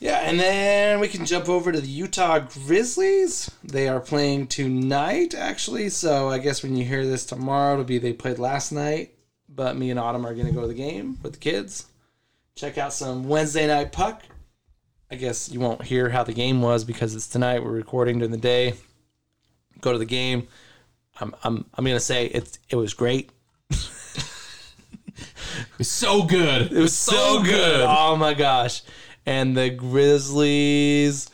yeah, and then we can jump over to the Utah Grizzlies. They are playing tonight, actually. So I guess when you hear this tomorrow, it'll be they played last night. But me and Autumn are gonna go to the game with the kids. Check out some Wednesday night puck. I guess you won't hear how the game was because it's tonight. We're recording during the day. Go to the game. I'm I'm I'm gonna say it it was great. It was so good. It was so good. Oh my gosh. And the Grizzlies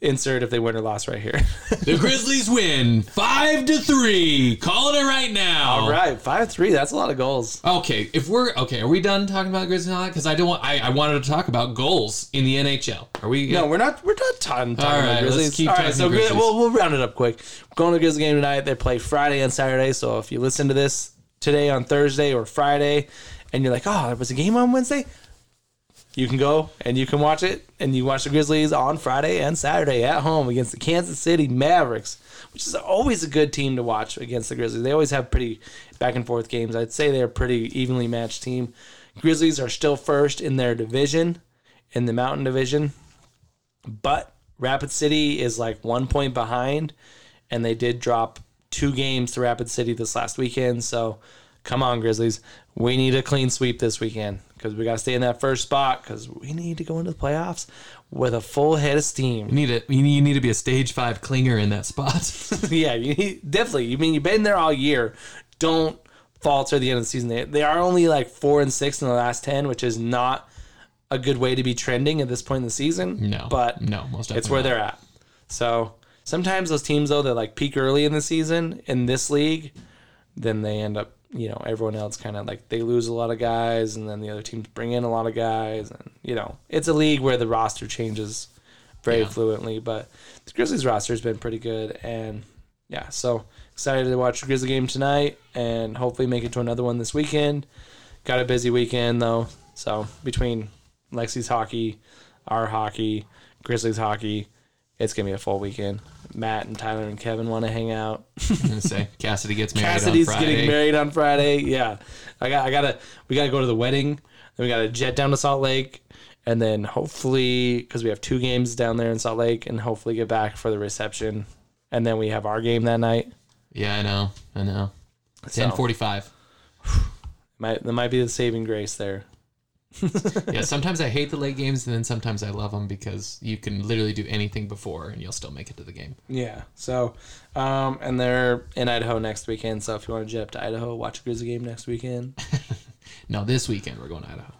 insert if they win or lost right here. The Grizzlies win five to three. Calling it right now. All right, five three. That's a lot of goals. Okay, if we're okay, are we done talking about Grizzlies and all that? Because I don't want. I, I wanted to talk about goals in the NHL. Are we? No, we're not. We're not talking, talking All about right, let's Grizzlies. keep All right, so Grizzlies. We'll we'll round it up quick. We're going to Grizzlies game tonight. They play Friday and Saturday. So if you listen to this today on Thursday or Friday, and you're like, oh, there was a game on Wednesday. You can go and you can watch it, and you watch the Grizzlies on Friday and Saturday at home against the Kansas City Mavericks, which is always a good team to watch against the Grizzlies. They always have pretty back and forth games. I'd say they're a pretty evenly matched team. Grizzlies are still first in their division, in the Mountain Division, but Rapid City is like one point behind, and they did drop two games to Rapid City this last weekend. So come on, Grizzlies. We need a clean sweep this weekend because we got to stay in that first spot because we need to go into the playoffs with a full head of steam. You need it. You need, you need to be a stage five clinger in that spot. yeah, you need, definitely. You mean you've been there all year. Don't falter the end of the season. They, they are only like four and six in the last ten, which is not a good way to be trending at this point in the season. No, but no, most it's where not. they're at. So sometimes those teams though that like peak early in the season in this league, then they end up you know everyone else kind of like they lose a lot of guys, and then the other teams bring in a lot of guys, and you know it's a league where the roster changes very Yeah. fluently. But the Grizzlies roster has been pretty good, and yeah, so excited to watch the Grizzly game tonight, and hopefully make it to another one this weekend. Got a busy weekend though, so between Lexi's hockey, our hockey, Grizzlies hockey, it's gonna be a full weekend. Matt and Tyler and Kevin want to hang out. I'm gonna say Cassidy gets married Cassidy's on Friday. getting married on Friday. Yeah, I got I gotta we gotta go to the wedding. Then we gotta jet down to Salt Lake, and then hopefully because we have two games down there in Salt Lake, and hopefully get back for the reception, and then we have our game that night. Yeah, I know, I know. Ten forty-five. Might that might be the saving grace there. yeah, sometimes I hate the late games, and then sometimes I love them because you can literally do anything before, and you'll still make it to the game. Yeah. So, um, and they're in Idaho next weekend. So if you want to jet up to Idaho, watch a Grizzly game next weekend. No, this weekend we're going to Idaho.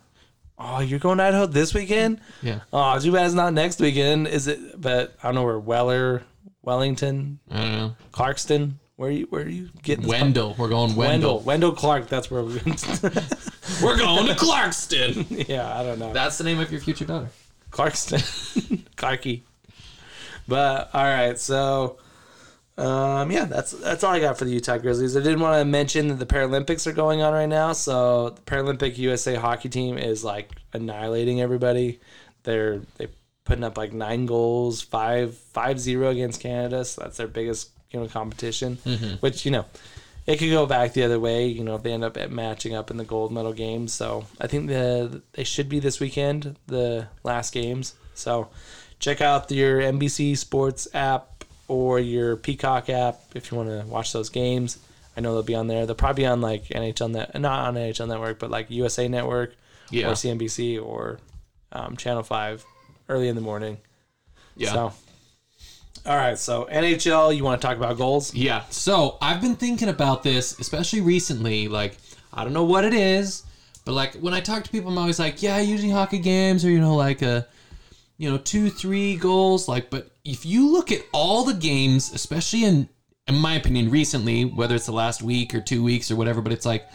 oh, you're going to Idaho this weekend? Yeah, Oh, too bad it's not next weekend. Is it? But I don't know where Weller, Wellington, I don't know. Clarkston. Where are you? Where are you getting? Wendell, we're going Wendell. Wendell. Wendel Clark. That's where we're. going. We're going to Clarkston. yeah, I don't know. That's the name of your future daughter. Clarkston, Clarky. But all right, so um, yeah, that's that's all I got for the Utah Grizzlies. I didn't want to mention that the Paralympics are going on right now. So the Paralympic USA hockey team is like annihilating everybody. They're they putting up like nine goals, five five zero against Canada. So that's their biggest you know competition. Which you know. It could go back the other way, you know, if they end up at matching up in the gold medal games. So I think the they should be this weekend, the last games. So check out your NBC Sports app or your Peacock app if you want to watch those games. I know they'll be on there. They'll probably be on like NHL net, not on NHL Network, but like USA Network Yeah. or CNBC or um, Channel Five early in the morning. Yeah. So, all right. So NHL, you want to talk about goals? Yeah. So I've been thinking about this, especially recently. Like, I don't know what it is, but like when I talk to people, I'm always like, yeah, usually hockey games are, you know, like a, you know, two, three goals. Like, but if you look at all the games, especially in, in my opinion, recently, whether it's the last week or two weeks or whatever, but it's like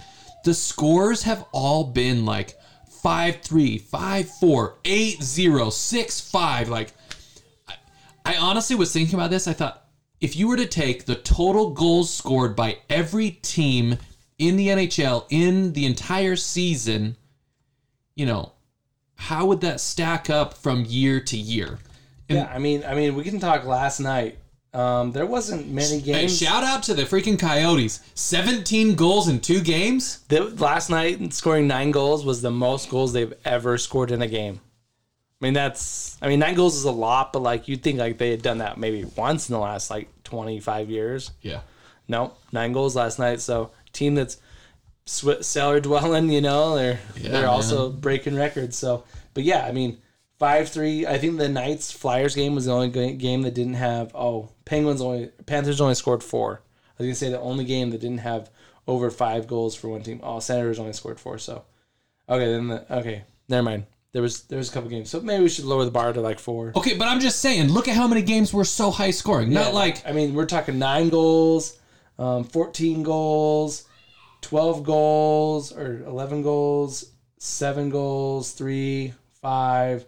the scores have all been like 5 3, 5 4, 8 0, 6 5. Like, I honestly was thinking about this. I thought if you were to take the total goals scored by every team in the NHL in the entire season, you know, how would that stack up from year to year? Yeah, I mean, I mean, we can talk last night. Um, there wasn't many And games. shout out to the freaking Coyotes. 17 goals in two games? The, last night, scoring nine goals was the most goals they've ever scored in a game. I mean, that's. I mean, nine goals is a lot, but like you'd think like they had done that maybe once in the last like twenty five years. Yeah. No, nine goals last night. So team that's sw- cellar dwelling, you know, they're Yeah, they're also breaking records. So, but yeah, I mean, five three. I think the Knights Flyers game was the only game that didn't have. Oh, Penguins only Panthers only scored four. I was gonna say the only game that didn't have over five goals for one team. Oh, Senators only scored four. So, okay, then the okay, never mind. There was there was a couple games, so maybe we should lower the bar to like four. Okay, but I'm just saying, look at how many games were so high scoring. Not like I mean, we're talking nine goals, um, fourteen goals, twelve goals, or eleven goals, seven goals, three, five,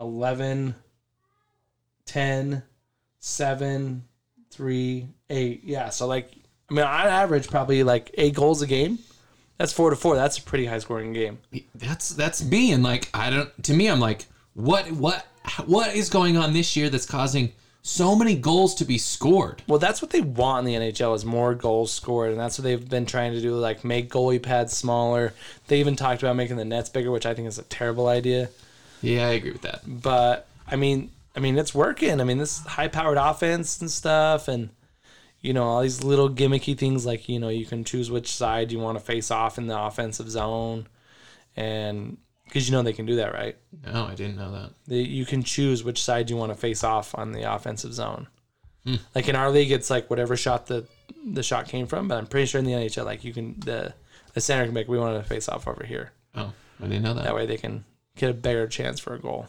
eleven, ten, seven, three, eight. Yeah, so like, I mean, on average, probably like eight goals a game. That's four to four. That's a pretty high scoring game. that's that's me and like i don't to me i'm like what what what is going on this year that's causing so many goals to be scored Well, that's what they want in the NHL is more goals scored, and that's what they've been trying to do, like make goalie pads smaller. They even talked about making the nets bigger, which I think is a terrible idea. yeah i agree with that But I mean, I mean, it's working. I mean, this high-powered offense and stuff, and you know all these little gimmicky things like you know you can choose which side you want to face off in the offensive zone, and because you know they can do that, right? no i didn't know that They, you can choose which side you want to face off on the offensive zone. Like in our league, it's like whatever shot the the shot came from. But I'm pretty sure in the NHL, like you can the the center can make. We want to face off over here. Oh, I didn't know that. That way they can get a better chance for a goal.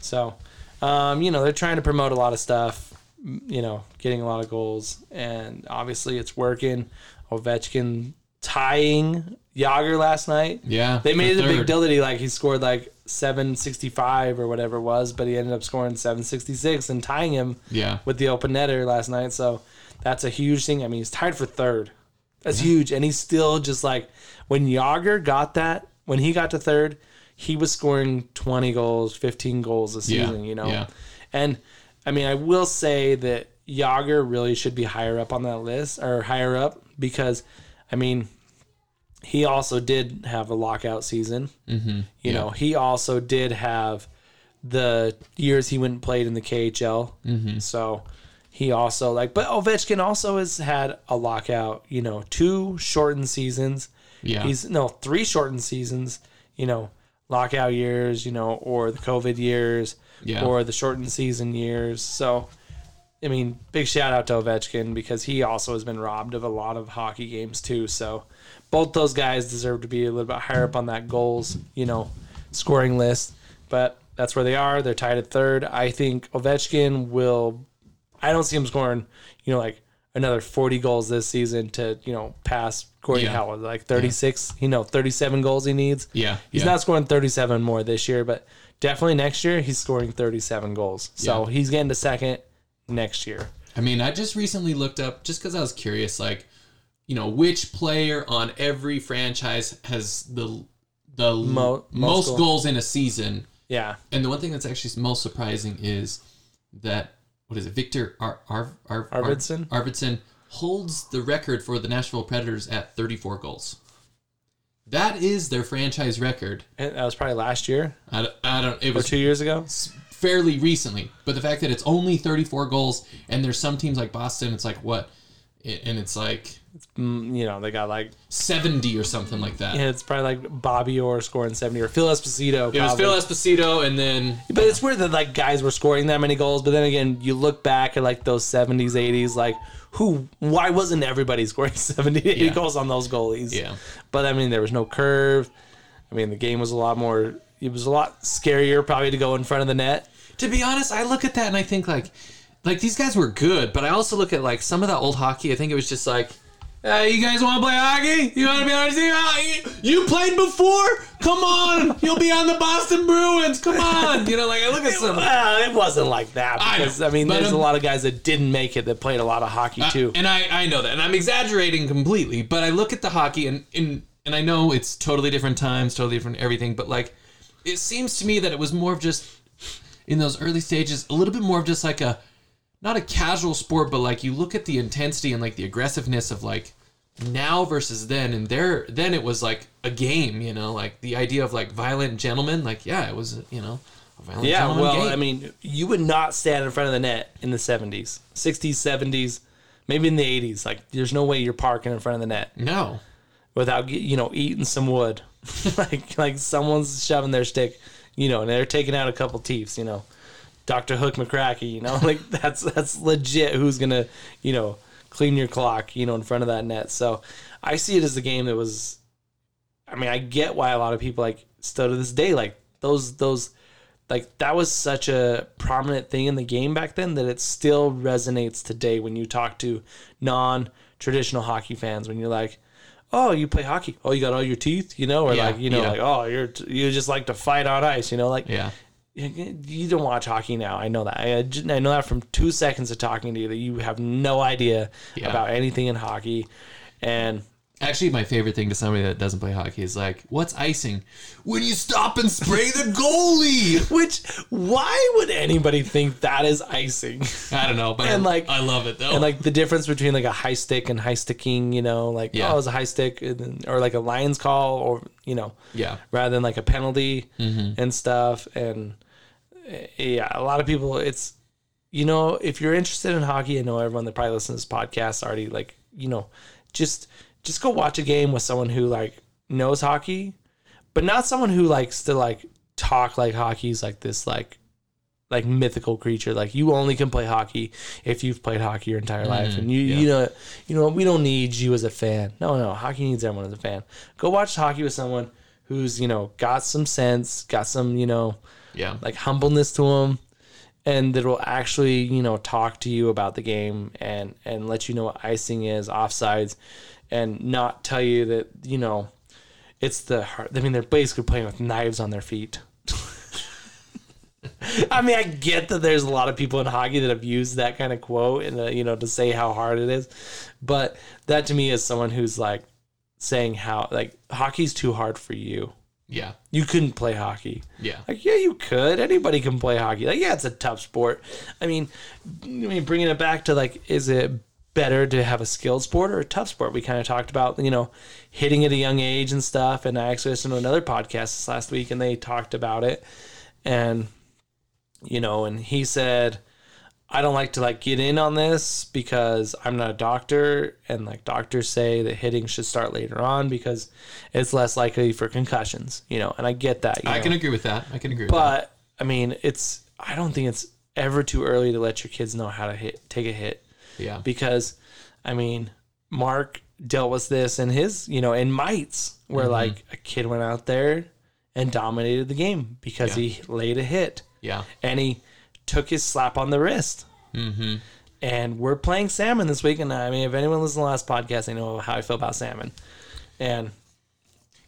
So, um, you know, they're trying to promote a lot of stuff. You know, getting a lot of goals, and obviously it's working. Ovechkin tying Jagr last night. Yeah, They made the it a big deal that he like he scored like 765 or whatever it was, but he ended up scoring 766 and tying him Yeah, with the open netter last night. So that's a huge thing. I mean, he's tied for third. That's huge. And he's still just like when Jagr got that, when he got to third, he was scoring 20 goals, 15 goals a Yeah, season, you know? yeah. And I mean, I will say that Jagr really should be higher up on that list or higher up because, I mean, he also did have a lockout season. Mm-hmm. You know, he also did have the years he went and played in the KHL. Mm-hmm. So he also like, but Ovechkin also has had a lockout. You know, two shortened seasons. Yeah. he's no three shortened seasons. You know, lockout years. You know, or the COVID years, Yeah. or the shortened season years. So. I mean, big shout out to Ovechkin because he also has been robbed of a lot of hockey games too. So, both those guys deserve to be a little bit higher up on that goals, you know, scoring list. But that's where they are. They're tied at third. I think Ovechkin will. I don't see him scoring, you know, like another 40 goals this season to, you know, pass Gordie Yeah. Howe. Like 36, you know, 37 goals he needs. yeah, He's yeah. not scoring 37 more this year, but definitely next year he's scoring 37 goals. So Yeah. he's getting to second next year. I mean, I just recently looked up just because I was curious, like, you know, which player on every franchise has the the Mo- most most goal. goals in a season. Yeah. And the one thing that's actually most surprising is that what is it? Viktor Ar- Ar- Ar- Ar- Arvidsson? Arvidsson holds the record for the Nashville Predators at 34 goals. That is their franchise record. And That was probably last year I, don't- I don't. It or was two years ago. fairly recently, but the fact that it's only 34 goals, and there's some teams like Boston, it's like what, and it's like Mm, You know, they got like 70 or something like that. Yeah, it's probably like Bobby Orr scoring 70 or Phil Esposito. It was. Phil Esposito, and then But it's weird that like guys were scoring that many goals. But then again, you look back at like those 70s, 80s, like who, why wasn't everybody scoring 70, 80 Yeah. goals on those goalies? Yeah. But I mean, there was no curve. I mean, the game was a lot more, it was a lot scarier probably to go in front of the net. to be honest, I look at that and I think like, like these guys were good, but I also look at like some of that old hockey. I think it was just like, hey, you guys want to play hockey? You want to be on our team? Ah, you- You played before? Come on, you'll be on the Boston Bruins. Come on, you know, like I look at some. Well, it wasn't like that I know, because I, mean, but, there's a um, lot of guys that didn't make it that played a lot of hockey too. And I, I know that, and I'm exaggerating completely, but I look at the hockey and and and I know it's totally different times, totally different everything, but like it seems to me that it was more of just in those early stages, a little bit more of just like a not a casual sport, but like you look at the intensity and like the aggressiveness of like now versus then, and there then it was like a game, you know, like the idea of like violent gentlemen, like yeah, it was you know a violent Yeah, gentleman well, game. I mean, you would not stand in front of the net in the 70s, 60s, 70s, maybe in the 80s. Like, there's no way you're parking in front of the net no, without, you know, eating some wood. like, like someone's shoving their stick, you know, and they're taking out a couple teeths, you know. Dr. Hook McCracky, you know, like that's that's legit. Who's gonna, you know, clean your clock, you know, in front of that net? So, I see it as a game that was. I mean, I get why a lot of people like still to this day like those those like that was such a prominent thing in the game back then that it still resonates today when you talk to non-traditional hockey fans when you're like oh you play hockey oh you got all your teeth you know or Yeah, like you know yeah. like oh you're you just like to fight on ice you know like yeah. You you don't watch hockey now. I know that. I, I know that from two seconds of talking to you that you have no idea Yeah. about anything in hockey. And Actually, my favorite thing to somebody that doesn't play hockey is like, "What's icing?" When you stop and spray the goalie. which, why would anybody think that is icing? I don't know, but And, like- I love it though. and like the difference between like a high stick and high sticking, you know, like Yeah. oh, it was a high stick, or like a Lions call, or you know, yeah, rather than like a penalty mm-hmm. and stuff. And Eh, eh, yeah, a lot of people, it's, you know, if you're interested in hockey, I know everyone that probably listens to this podcast already, like, you know, just, just go watch a game with someone who like knows hockey, but not someone who likes to like talk like hockey's like this, like, like mythical creature. Like you only can play hockey if you've played hockey your entire life, mm, and you yeah. you know you know we don't need you as a fan. No, no, hockey needs everyone as a fan. Go watch hockey with someone who's you know got some sense, got some you know Yeah. like humbleness to them and that will actually you know talk to you about the game and and let you know what icing is offsides and not tell you that you know it's the hard i mean they're basically playing with knives on their feet I mean, I get that there's a lot of people in hockey that have used that kind of quote and uh, you know to say how hard it is, but that to me is someone who's like saying how like hockey's too hard for you. Yeah. You couldn't play hockey. Yeah. Like, yeah, you could. Anybody can play hockey. Like, yeah, it's a tough sport. I mean, I mean, bringing it back to like, is it better to have a skilled sport or a tough sport? We kind of talked about, you know, hitting at a young age and stuff. And I actually listened to another podcast this last week, and they talked about it. And you know, and he said, I don't like to like get in on this because I'm not a doctor and like doctors say that hitting should start later on because it's less likely for concussions, you know, and I get that. I know? can agree with that. I can agree with that. But I mean, it's I don't think it's ever too early to let your kids know how to hit take a hit Yeah. because I mean, Mark dealt with this in his, you know, in mites where Mm-hmm. like a kid went out there and dominated the game because he laid a hit Yeah. and he took his slap on the wrist. Mm-hmm. And we're playing salmon this week, and I mean, if anyone listens to the last podcast, they know how I feel about salmon. And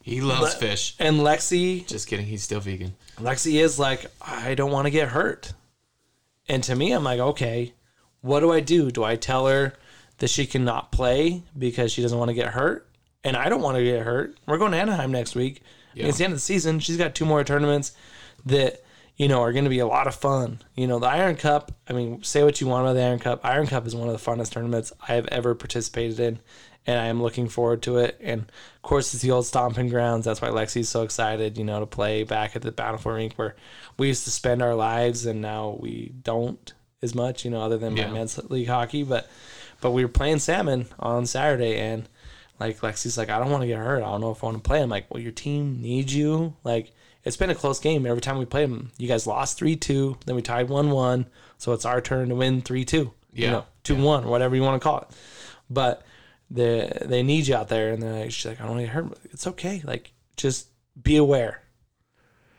He loves Le- fish. and Lexi Just kidding. He's still vegan. Lexi is like, I don't want to get hurt. And to me, I'm like, okay, what do I do? Do I tell her that she cannot play because she doesn't want to get hurt? And I don't want to get hurt. We're going to Anaheim next week. Yeah. It's the end of the season. She's got two more tournaments that, you know, are going to be a lot of fun. You know, the Iron Cup, I mean, say what you want about the Iron Cup. Iron Cup is one of the funnest tournaments I have ever participated in. And I am looking forward to it. And of course, it's the old stomping grounds. That's why Lexi's so excited, you know, to play back at the Bountiful Rink where we used to spend our lives and now we don't as much, you know, other than Yeah. my men's league hockey. But but we were playing salmon on Saturday and like Lexi's like, I don't want to get hurt. I don't know if I want to play. I'm like, well, your team needs you. Like, it's been a close game every time we played them. You guys lost three two, then we tied one one. So it's our turn to win three two. You Yeah. know, two one, whatever you want to call it. But they they need you out there, and they're like, she's like, I don't want to hurt. It's okay. Like, just be aware.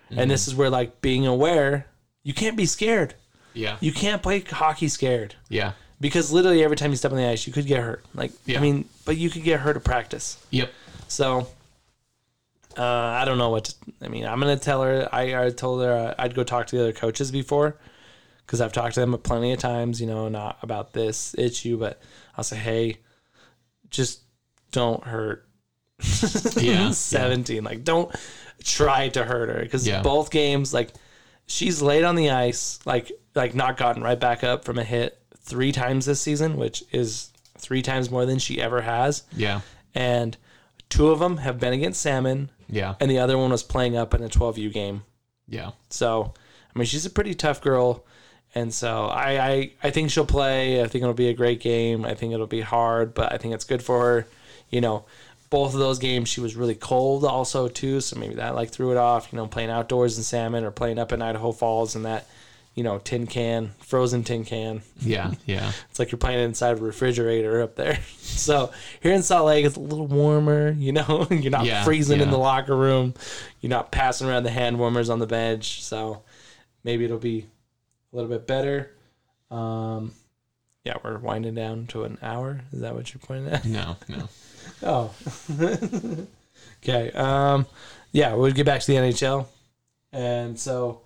And mm-hmm. this is where like being aware, you can't be scared. Yeah. You can't play hockey scared Yeah. because literally every time you step on the ice, you could get hurt. Like, Yeah. I mean, but you could get hurt at practice. Yep. So, uh, I don't know what. To, I mean, I'm gonna tell her. I, I told her uh, I'd go talk to the other coaches before, because I've talked to them plenty of times. You know, not about this issue, but I'll say, hey, just don't hurt. Yeah. 17. Like, don't try to hurt her because Yeah. both games, like, she's laid on the ice, like, like not gotten right back up from a hit three times this season, which is three times more than she ever has Yeah. and two of them have been against Salmon, Yeah. and the other one was playing up in a 12U game. Yeah. So, I mean, she's a pretty tough girl, and so I, I, I think she'll play. I think it'll be a great game. I think it'll be hard, but I think it's good for her. You know, both of those games she was really cold also too, so maybe that like threw it off. You know, playing outdoors in Salmon or playing up in Idaho Falls and that, you know, tin can, frozen tin can. Yeah. Yeah. It's like you're playing inside a refrigerator up there. So here in Salt Lake, it's a little warmer. You know, you're not Yeah, freezing in the locker room. You're not passing around the hand warmers on the bench. So maybe it'll be a little bit better. Um, yeah, we're winding down to an hour. Is that what you're pointing at? No. No. Oh, okay. Um, yeah, we'll get back to the NHL, and so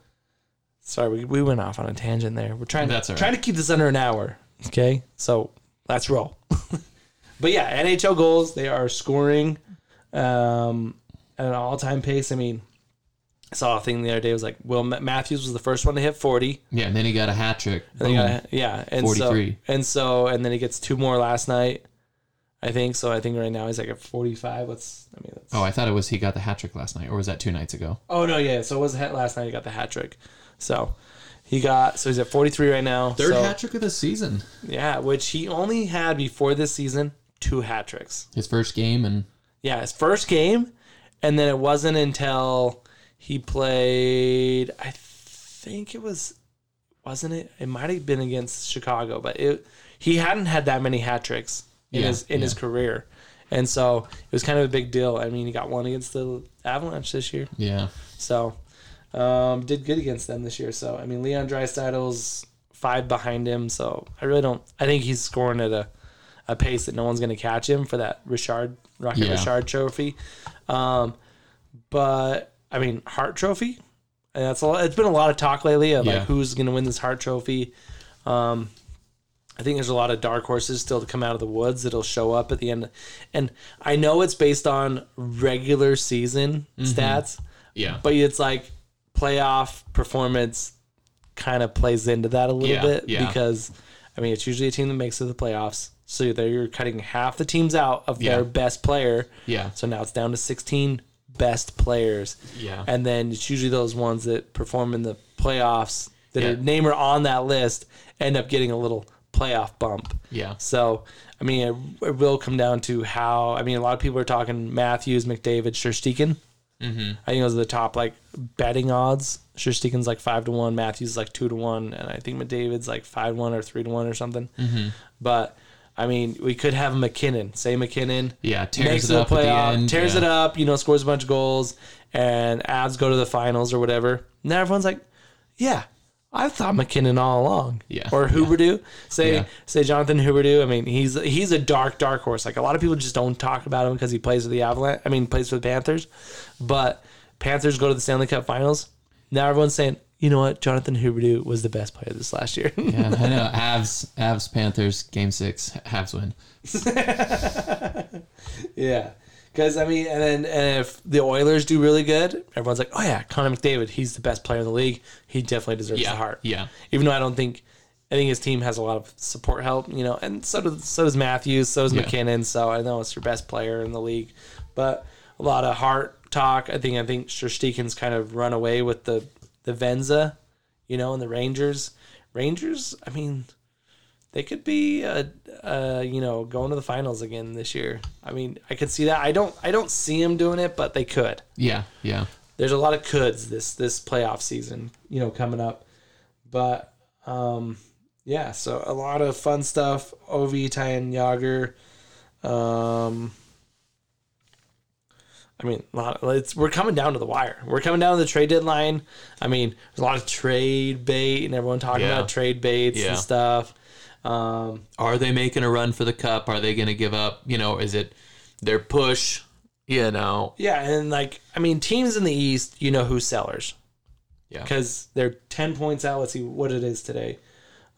sorry we, we went off on a tangent there. We're trying That's to all right. trying to keep this under an hour. Okay, so let's roll. but yeah, NHL goals they are scoring um, at an all time pace. I mean, I saw a thing the other day. It was like Will Ma- Matthews was the first one to hit forty. Yeah. And then he got a hat trick. And got, yeah, and 43. so and so and then he gets two more last night. I think so. I think right now he's like at forty five. What's I mean? That's, Oh, I thought it was he got the hat trick last night, or was that two nights ago? Oh no, yeah. So it was hat last night. He got the hat trick. So he got so he's at 43 right now. Third so, hat trick of the season. Yeah, which he only had before this season two hat tricks. His first game, and Yeah, his first game, and then it wasn't until he played. I think it was wasn't it? It might have been against Chicago, but it he hadn't had that many hat tricks in Yeah, his in his career, and so it was kind of a big deal. I mean, he got one against the Avalanche this year, Yeah. so um, did good against them this year. So I mean, Leon Draisaitl's five behind him, so I really don't. I think he's scoring at a a pace that no one's going to catch him for that Richard Rocket Yeah. Richard Trophy. Um, but I mean, Hart Trophy. And that's a lot, it's been a lot of talk lately of Yeah. like who's going to win this Hart Trophy. Um, I think there's a lot of dark horses still to come out of the woods that'll show up at the end. And I know it's based on regular season stats, Yeah. but it's like playoff performance kind of plays into that a little Yeah, bit yeah. because I mean it's usually a team that makes it to the playoffs. So there you're cutting half the teams out of Yeah. their best player. Yeah. So now it's down to 16 best players. Yeah. And then it's usually those ones that perform in the playoffs that are name are on that list end up getting a little playoff bump. Yeah. So, I mean, it, it will come down to how. I mean, a lot of people are talking Matthews, McDavid, Shesterkin. Mm-hmm. I think those are the top like betting odds. Shesterkin's like five to one, Matthews is like two to one, and I think McDavid's like five to one or three to one or something. Mm-hmm. But I mean, we could have MacKinnon. Say MacKinnon Yeah. Tears makes it up the at the playoff, end. tears yeah. it up, you know, scores a bunch of goals, and Avs go to the finals or whatever. Now everyone's like, yeah, I thought MacKinnon all along. Yeah, Or Huberdeau. Say Yeah. say Jonathan Huberdeau. I mean, he's he's a dark dark horse. Like a lot of people just don't talk about him because he plays with the Avalanche. I mean, plays for the Panthers, but Panthers go to the Stanley Cup Finals. Now everyone's saying, you know what, Jonathan Huberdeau was the best player this last year. Yeah, I know. Avs, Avs, Panthers, game six. Avs win. Yeah. Because, I mean, and then and if the Oilers do really good, everyone's like, oh, yeah, Connor McDavid, he's the best player in the league. He definitely deserves Yeah. the heart. Yeah. Even though I don't think, I think his team has a lot of support help, you know, and so does, so does Matthews, so does Yeah. MacKinnon. So I know it's your best player in the league. But a lot of heart talk. I think, I think Shesterkin's kind of run away with the, the Vezina, you know, and the Rangers. Rangers, I mean, they could be uh, uh you know going to the finals again this year i mean i could see that i don't i don't see them doing it but they could Yeah. Yeah. there's a lot of coulds this this playoff season you know coming up but um yeah so a lot of fun stuff ovi Tyan Jagr um I mean, a lot. It's we're coming down to the wire. We're coming down to the trade deadline. I mean, there's a lot of trade bait and everyone talking Yeah. about trade baits Yeah. and stuff. Um, Are they making a run for the cup? Are they going to give up? You know, is it their push? You know. Yeah, and like I mean, teams in the East, you know who's sellers Yeah. because they're ten points out. Let's see what it is today.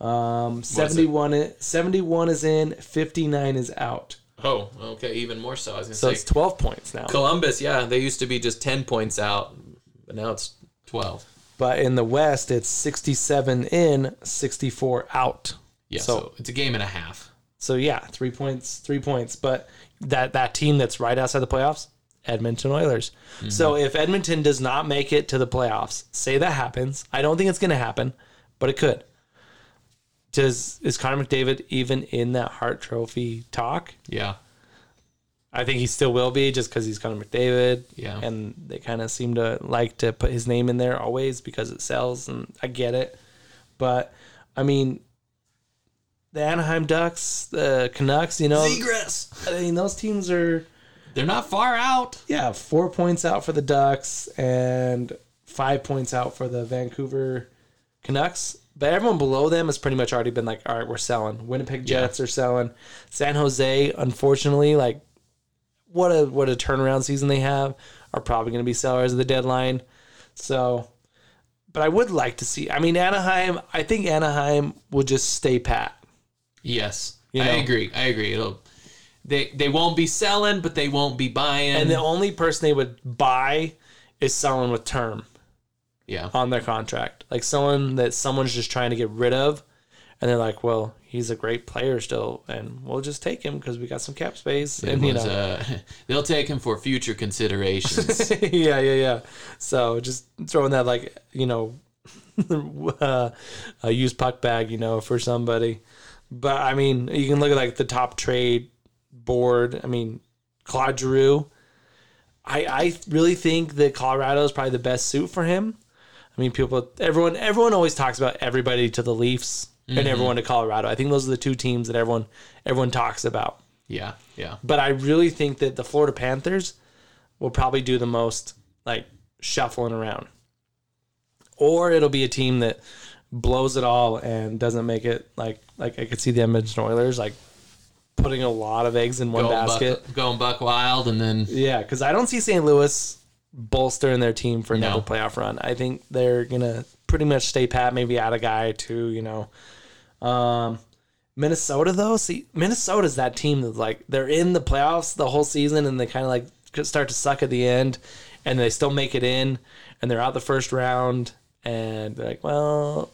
Um, 71, i- 71 is in, fifty nine is out. Oh, okay. Even more so. I was to So it's twelve points now. Columbus. Yeah, they used to be just ten points out, but now it's twelve. But in the West, it's sixty seven in, sixty four out. Yeah. So- So, it's a game and a half. So yeah, three points, three points. But that that team that's right outside the playoffs, Edmonton Oilers. Mm-hmm. So if Edmonton does not make it to the playoffs, say that happens. I don't think it's going to happen, but it could. Does is Connor McDavid even in that Hart Trophy talk? Yeah. I think he still will be, just because he's Connor McDavid. Yeah. and they kind of seem to like to put his name in there always because it sells, and I get it. But I mean, the Anaheim Ducks, the Canucks, you know, Seagrass. I mean, those teams are They're not far out. yeah, four points out for the Ducks and five points out for the Vancouver Canucks. But everyone below them has pretty much already been like, all right, we're selling. Winnipeg Yeah. Jets are selling. San Jose, unfortunately, like what a what a turnaround season they have, are probably going to be sellers at the deadline. So, but I would like to see. I mean, Anaheim. I think Anaheim will just stay pat. Yes. You I agree. I agree. It'll. They they won't be selling, but they won't be buying. And the only person they would buy is someone with term. yeah. on their contract. Like someone that someone's just trying to get rid of, and they're like, "Well, he's a great player still, and we'll just take him because we got some cap space." It and you know, uh, they'll take him for future considerations. yeah, yeah, yeah. So just throwing that like you know, uh, a used puck bag, you know, for somebody. But I mean, you can look at like the top trade board. I mean, Claude Giroux. I I really think that Colorado is probably the best suit for him. I mean, people, everyone, everyone always talks about everybody to the Leafs Mm-hmm. and everyone to Colorado. I think those are the two teams that everyone everyone talks about. Yeah, yeah, But I really think that the Florida Panthers will probably do the most like shuffling around. Or it'll be a team that blows it all and doesn't make it like like I could see the Edmonton Oilers like putting a lot of eggs in one going basket. buck, going buck wild, and then Yeah, because I don't see St. Louis bolstering their team for another No. playoff run. I think they're gonna pretty much stay pat, maybe add a guy two. You know, um, Minnesota though, see, Minnesota's that team that's like they're in the playoffs the whole season and they kind of like could start to suck at the end, and they still make it in, and they're out the first round, and they're like, well.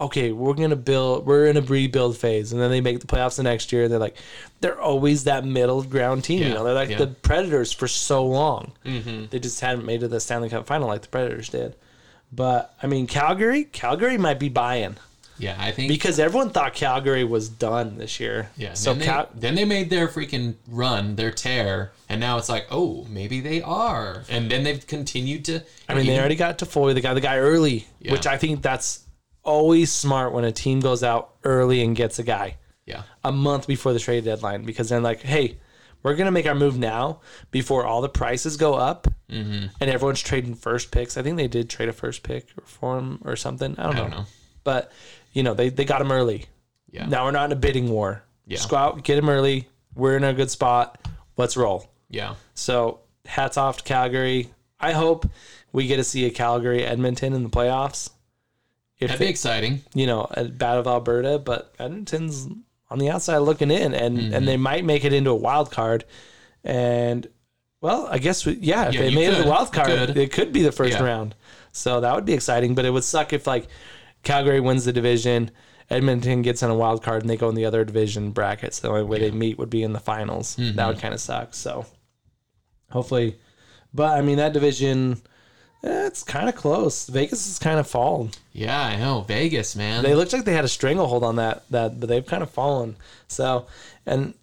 Okay, we're gonna build. We're in a rebuild phase, and then they make the playoffs the next year. They're like, they're always that middle ground team. you know, they're like yeah. the Predators for so long. Mm-hmm. They just hadn't made it to the Stanley Cup final like the Predators did. But I mean, Calgary, Calgary might be buying yeah, I think because everyone thought Calgary was done this year. yeah. So then, Cal- they, then they made their freaking run, their tear, and now it's like, oh, maybe they are, and then they've continued to. I mean, they already got Toffoli. They got the guy early, Yeah. which I think that's always smart when a team goes out early and gets a guy yeah, a month before the trade deadline because then like, hey, we're gonna make our move now before all the prices go up mm-hmm. and everyone's trading first picks. I think they did trade a first pick for him or something. I don't, I know. don't know. but you know they they got him early. Yeah, Now we're not in a bidding war. Yeah. Just go out, get him early. We're in a good spot. Let's roll. yeah, So hats off to Calgary. I hope we get to see a Calgary Edmonton in the playoffs. If that'd be it, exciting. you know, at Battle of Alberta, but Edmonton's on the outside looking in, and Mm-hmm. and they might make it into a wild card. And well, I guess we, yeah, if Yeah, they made it could. the wild card, could. it could be the first Yeah. round. So that would be exciting. But it would suck if like Calgary wins the division, Edmonton gets on a wild card, and they go in the other division brackets. The only way they meet would be in the finals. Mm-hmm. That would kind of suck. So hopefully, but I mean that division. Eh, It's kind of close. Vegas is kind of fallen. Yeah, I know Vegas, man. They looked like they had a stranglehold on that that, but they've kind of fallen. So, and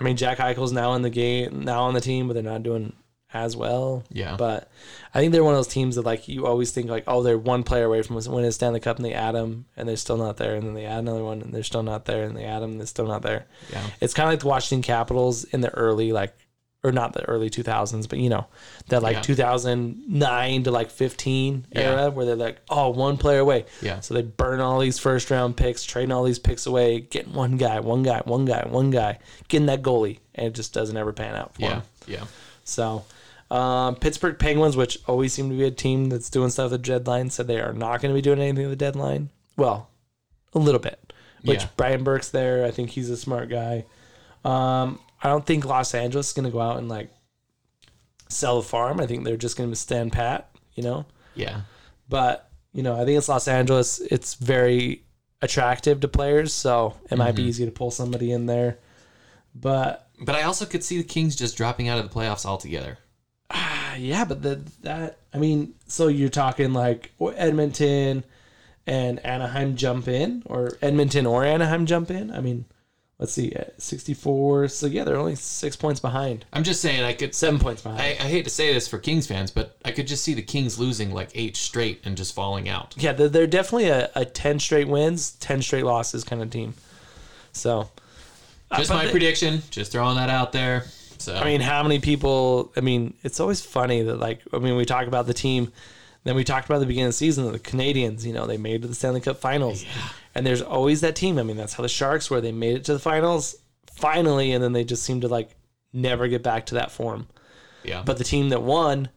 I mean Jack Eichel's now in the game, now on the team, but they're not doing as well. Yeah. But I think they're one of those teams that like you always think like, oh, they're one player away from winning Stanley Cup, and they add them, and they're still not there, and then they add another one, and they're still not there, and they add them, and they're still not there. yeah, It's kind of like the Washington Capitals in the early like. Or not the early 2000s, but you know, that like Yeah. 2009 to like 15 Yeah. era where they're like, oh, one player away. yeah, So they burn all these first round picks, trading all these picks away, getting one guy, one guy, one guy, one guy, getting that goalie, and it just doesn't ever pan out for yeah, them. yeah. So, um, Pittsburgh Penguins, which always seem to be a team that's doing stuff at the deadline, said they are not going to be doing anything at the deadline. Well, a little bit. Which Yeah. Brian Burke's there. I think he's a smart guy. Um, I don't think Los Angeles is going to go out and like sell a farm. I think they're just going to stand pat. You know Yeah. but you know, I think it's Los Angeles. It's very attractive to players, so it might be Mm-hmm. easy to pull somebody in there. But But I also could see the Kings just dropping out of the playoffs altogether. ah, yeah, but the, that I mean, so you're talking like Edmonton and Anaheim jump in, or Edmonton or Anaheim jump in. I mean, let's see, uh, 64. So yeah, they're only six points behind, I'm just saying, I could. seven points behind. I, I hate to say this for Kings fans, but I could just see the Kings losing like eight straight and just falling out. yeah, they're, they're definitely a, a 10 straight wins, 10 straight losses kind of team. So. uh, Just my they- prediction. Just throwing that out there. So I mean, how many people? I mean, it's always funny that like I mean, we talk about the team, then we talked about the beginning of the season, the Canadiens. You know, they made it to the Stanley Cup Finals, and there's always that team. I mean, that's how the Sharks were. They made it to the finals finally, and then they just seem to like never get back to that form. yeah, But the team that won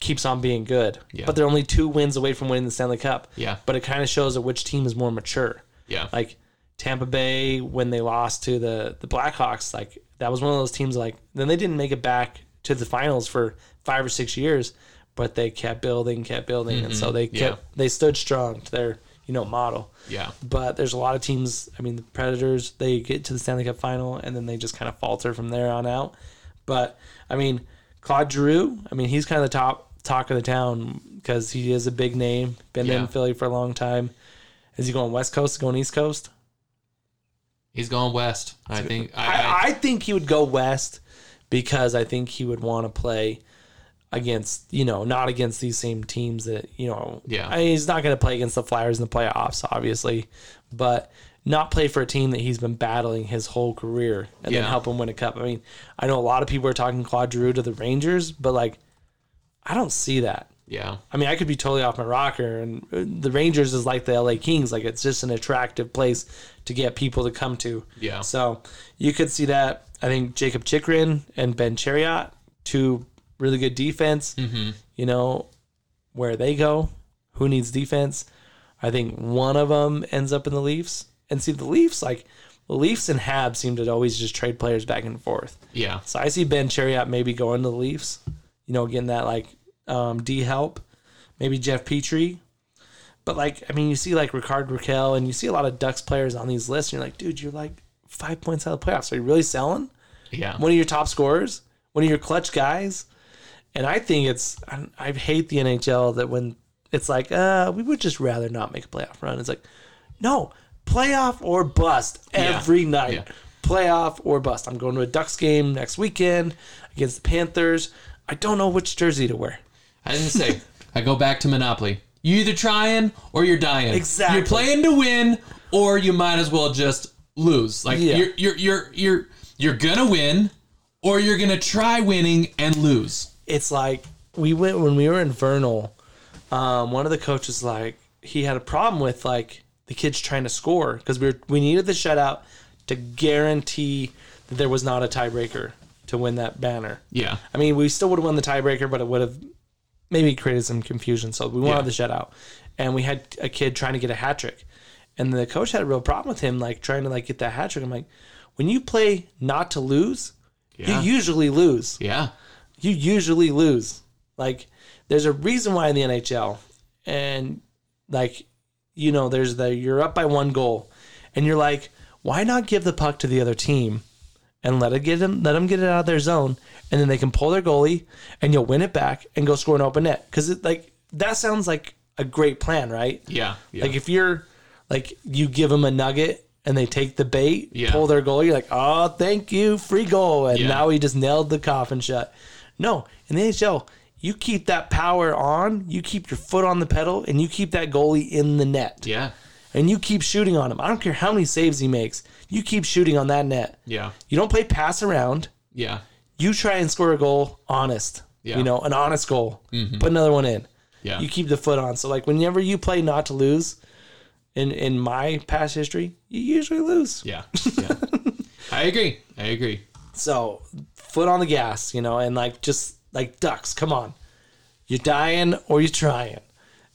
keeps on being good. Yeah. But they're only two wins away from winning the Stanley Cup. yeah, But it kind of shows that which team is more mature yeah, like Tampa Bay when they lost to the the Blackhawks, like that was one of those teams. Like then they didn't make it back to the finals for five or six years, but they kept building, kept building, and so they Mm-hmm. yeah. kept they stood strong to their you know model. yeah, But there's a lot of teams. I mean, the Predators they get to the Stanley Cup final and then they just kind of falter from there on out. But I mean, Claude Giroux. I mean, he's kind of the top talk of the town because he is a big name. Been Yeah. in Philly for a long time. Is he going West Coast? Going East Coast? He's going west. I think. I, I, I think he would go west because I think he would want to play against you know not against these same teams that you know. Yeah. I mean, he's not going to play against the Flyers in the playoffs, obviously, but not play for a team that he's been battling his whole career and then help him win a cup. I mean, I know a lot of people are talking Claude Giroux to the Rangers, but like, I don't see that. Yeah. I mean, I could be totally off my rocker, and uh, the Rangers is like the LA Kings. Like, it's just an attractive place to get people to come to. Yeah. So you could see that. I think Jakob Chychrun and Ben Chiarot, two really good defense. Mm-hmm. You know, where they go, who needs defense? I think one of them ends up in the Leafs. And see, the Leafs, like, the Leafs and Habs seem to always just trade players back and forth. Yeah. So I see Ben Chiarot maybe going to the Leafs, you know, getting that like um, D help, maybe Jeff Petry. But like, I mean, you see like Rickard Rakell and you see a lot of Ducks players on these lists. And you're like, dude, you're like five points out of the playoffs. Are you really selling? Yeah. One of your top scorers, one of your clutch guys. And I think it's, I, I hate the NHL that when it's like, uh, we would just rather not make a playoff run. It's like, no, playoff or bust Yeah. every night. Yeah. Playoff or bust. I'm going to a Ducks game next weekend against the Panthers. I don't know which jersey to wear. I didn't say. I go back to Monopoly. You either trying or you're dying. Exactly. You're playing to win, or you might as well just lose. Like Yeah. you're you're you're you're you're gonna win, or you're gonna try winning and lose. It's like we went when we were in Vernal. Um, one of the coaches like he had a problem with like the kids trying to score because we were we needed the shutout to guarantee that there was not a tiebreaker to win that banner. Yeah. I mean, we still would have won the tiebreaker, but it would have maybe created some confusion. So we wanted Yeah. the shutout, and we had a kid trying to get a hat trick, and the coach had a real problem with him, like trying to like get that hat trick. I'm like, when you play not to lose, Yeah. you usually lose Yeah. You usually lose. Like there's a reason why in the NHL, and like you know, there's the you're up by one goal, and you're like, why not give the puck to the other team, and let it get them, let them get it out of their zone, and then they can pull their goalie, and you'll win it back and go score an open net. Because it like that sounds like a great plan, right? Yeah. Yeah. Like if you're like you give them a nugget and they take the bait, Yeah. pull their goal, you're like, oh, thank you, free goal, and Yeah. now he just nailed the coffin shut. No, in the NHL, you keep that power on, you keep your foot on the pedal, and you keep that goalie in the net, yeah. and you keep shooting on him. I don't care how many saves he makes, you keep shooting on that net. Yeah. You don't play pass around. Yeah. You try and score a goal honest. Yeah. Mm-hmm. You know, an honest goal. Put another one in Yeah. you keep the foot on. So like whenever you play not to lose, in in my past history, you usually lose. Yeah. Yeah. I agree. I agree. So foot on the gas, you know, and like just like ducks, come on, you're dying or you're trying,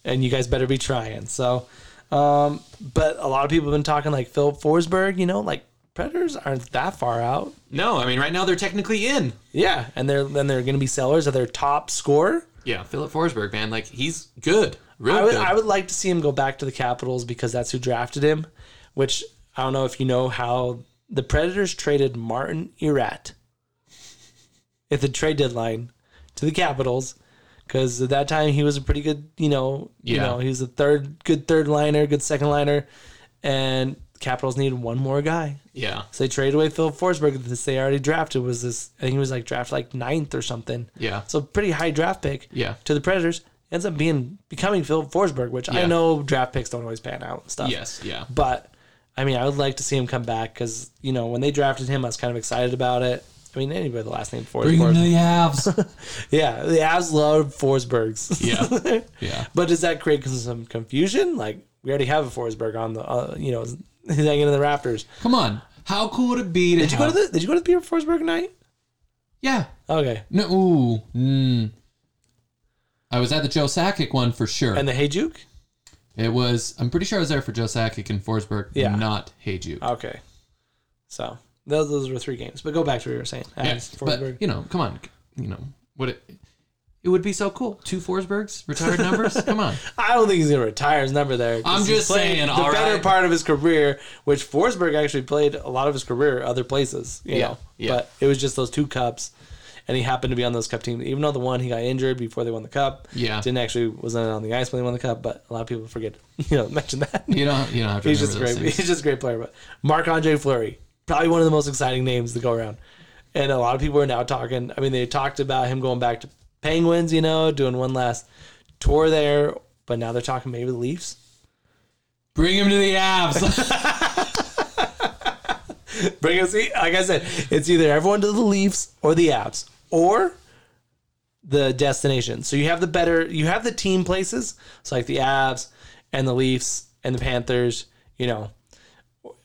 and you guys better be trying. So, um, but a lot of people have been talking like Phil Forsberg, you know, like Predators aren't that far out. No, I mean right now they're technically in. Yeah, and they're then they're going to be sellers of their top scorer. Yeah, Filip Forsberg, man, like he's good, Really I would, good. I would like to see him go back to the Capitals because that's who drafted him. Which I don't know if you know how the Predators traded Martin Erat at the trade deadline to the Capitals because at that time he was a pretty good, you know, you know, he was a third, good third liner, good second liner, and Capitals needed one more guy. yeah, So they traded away Phil Forsberg. This they already drafted was this. I think he was like draft like ninth or something. yeah, So pretty high draft pick yeah, to the Predators ends up being becoming Phil Forsberg, which I know draft picks don't always pan out and stuff. yes, yeah, But I mean, I would like to see him come back because you know when they drafted him, I was kind of excited about it. I mean, anybody with the last name Forsberg. Bring him to the Avs. yeah, the Avs love Forsbergs. yeah, yeah. but does that create some confusion? Like we already have a Forsberg on the, uh, you know, he's hanging in the rafters. Come on, how cool would it be to Did you go to the? Did you go to the Peter Forsberg night? Yeah, Okay, no, ooh, mm. I was at the Joe Sakic one for sure. and the Hejduk. it was. I'm pretty sure I was there for Joe Sakic and Forsberg. Yeah. not Hejduk. Okay, so those those were three games. But go back to what you were saying. Yes, Avs, but you know, come on, you know, would it? It would be so cool. Two Forsbergs, retired numbers. come on. I don't think he's gonna retire his number there. I'm just saying, the better right. part of his career, which Forsberg actually played a lot of his career other places. You Yeah, know, yeah. but it was just those two cups, and he happened to be on those cup teams. Even though the one he got injured before they won the cup, Yeah. didn't actually wasn't on the ice when they won the cup. But a lot of people forget, you know, mention that. You don't. You don't have to he's just great. things. He's just a great player. But Marc Andre Fleury, probably one of the most exciting names to go around. And a lot of people are now talking. I mean, they talked about him going back to Penguins, you know, doing one last tour there, but now they're talking maybe the Leafs. Bring him to the Avs. Bring us, like I said, it's either everyone to the Leafs or the Avs or the destination. So you have the better, you have the team places. So like the Avs and the Leafs and the Panthers, you know,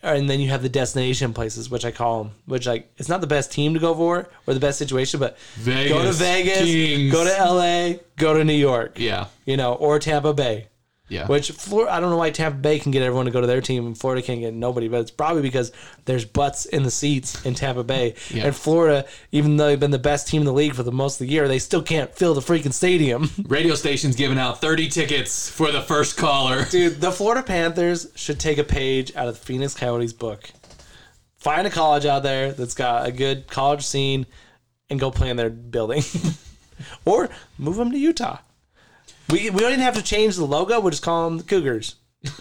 and then you have the destination places, which I call them, which like it's not the best team to go for or the best situation, but Vegas, go to Vegas, Kings. go to LA, go to New York, yeah. you know, or Tampa Bay. Yeah. Which Florida, I don't know why Tampa Bay can get everyone to go to their team and Florida can't get nobody, but it's probably because there's butts in the seats in Tampa Bay. Yeah. And Florida, even though they've been the best team in the league for the most of the year, they still can't fill the freaking stadium. Radio station's giving out 30 tickets for the first caller. Dude, the Florida Panthers should take a page out of the Phoenix Coyotes book. Find a college out there that's got a good college scene and go play in their building. or move them to Utah. We, we don't even have to change the logo. We'll just call them the Cougars.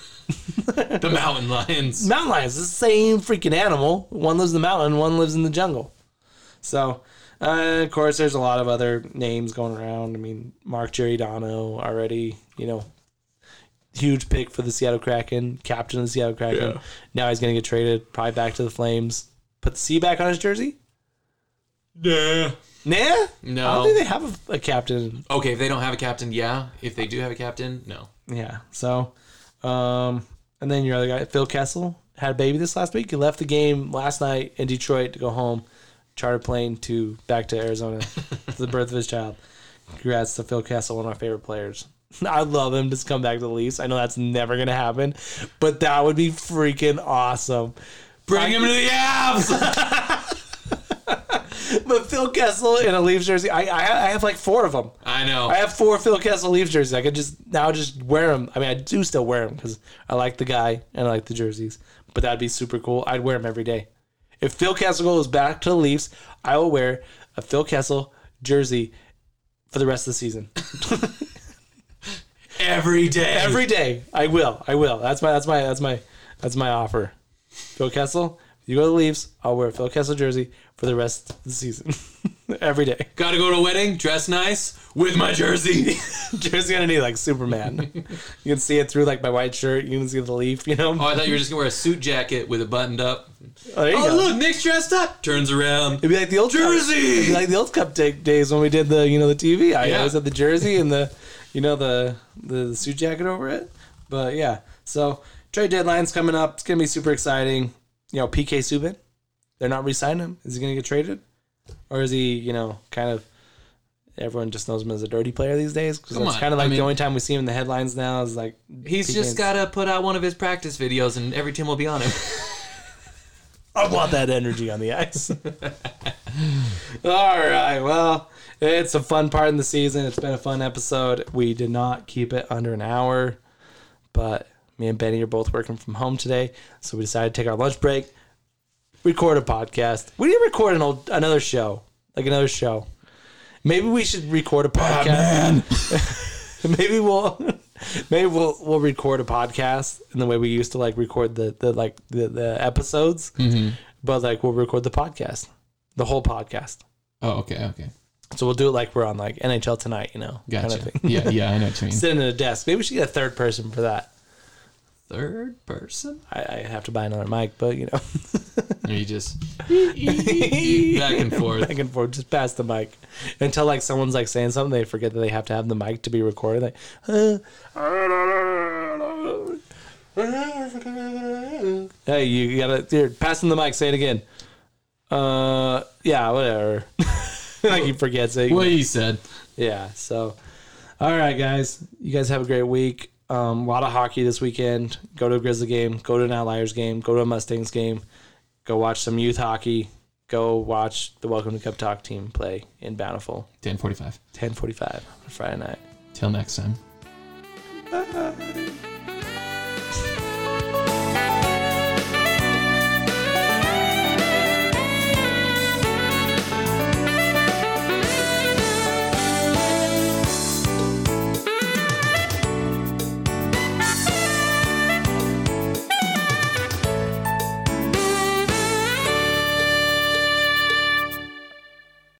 The Mountain Lions. Mountain lions, it's the same freaking animal. One lives in the mountain, one lives in the jungle. So, uh, of course, there's a lot of other names going around. I mean, Mark Giordano already, you know, huge pick for the Seattle Kraken, captain of the Seattle Kraken. Yeah. Now he's going to get traded, probably back to the Flames. Put the C back on his jersey? Yeah. Nah. No. I don't think they have a, a captain. Okay, if they don't have a captain, yeah. If they do have a captain, no. Yeah. So, um, and then your other guy, Phil Kessel, had a baby this last week. He left the game last night in Detroit to go home, charter plane to back to Arizona for the birth of his child. Congrats to Phil Kessel, one of my favorite players. I love him to come back to the Leafs. I know that's never gonna happen, but that would be freaking awesome. Bring him to the Avs. But Phil Kessel in a Leafs jersey, I, I I have like four of them. I know. I have four Phil Kessel Leafs jerseys. I could just now just wear them. I mean, I do still wear them because I like the guy and I like the jerseys. But that'd be super cool. I'd wear them every day. If Phil Kessel goes back to the Leafs, I will wear a Phil Kessel jersey for the rest of the season. Every day. Every day, I will. I will. That's my. That's my. That's my. That's my offer. Phil Kessel. If you go to the Leafs, I'll wear a Phil Kessel jersey for the rest of the season. every day. Gotta go to a wedding, dress nice, with my jersey. jersey underneath like Superman. you can see it through like my white shirt. You can see the leaf. You know. Oh, I thought you were just gonna wear a suit jacket with it buttoned up. Oh, Oh, look, Nick's dressed up. Turns around. It'd be like the old Jersey! It'd be like the old cup day- days when we did the you know the TV. I Yeah. always had the jersey and the you know the, the the suit jacket over it. But yeah, so trade deadline's coming up. It's gonna be super exciting. You know, PK Subban, they're not re-signing him. Is he gonna get traded, or is he you know kind of everyone just knows him as a dirty player these days? Because Come that's kind of like I the only time we see him in the headlines now is like He's PK just gotta put out one of his practice videos, and every team will be on him. I want that energy on the ice. All right. Well, it's a fun part in the season. It's been a fun episode. We did not keep it under an hour, but me and Benny are both working from home today, so we decided to take our lunch break, record a podcast. We need to record an old, another show, like another show. Maybe we should record a ah, podcast. maybe we'll maybe we'll we'll record a podcast in the way we used to like record the the like the, the episodes mm-hmm. but like we'll record the podcast the whole podcast oh, okay, okay. so we'll do it like we're on like nhl tonight you know Gotcha. kind of thing yeah, yeah, I know what you mean. sitting at a desk maybe we should get a third person for that Third person? i, I have to buy another mic but you know. You just back and forth. back and forth just pass the mic. Until like someone's like saying something they forget that they have to have the mic to be recorded like hey you gotta you're passing the mic say it again. Uh yeah whatever. Like he forgets it. What you said. yeah so all right guys. You guys have a great week um, a lot of hockey this weekend. Go to a grizzly game. Go to an outliers game. Go to a mustangs game. Go watch some youth hockey. Go watch the welcome to cup talk team play in bountiful. 1045. 1045 on friday night. Till next time. Bye.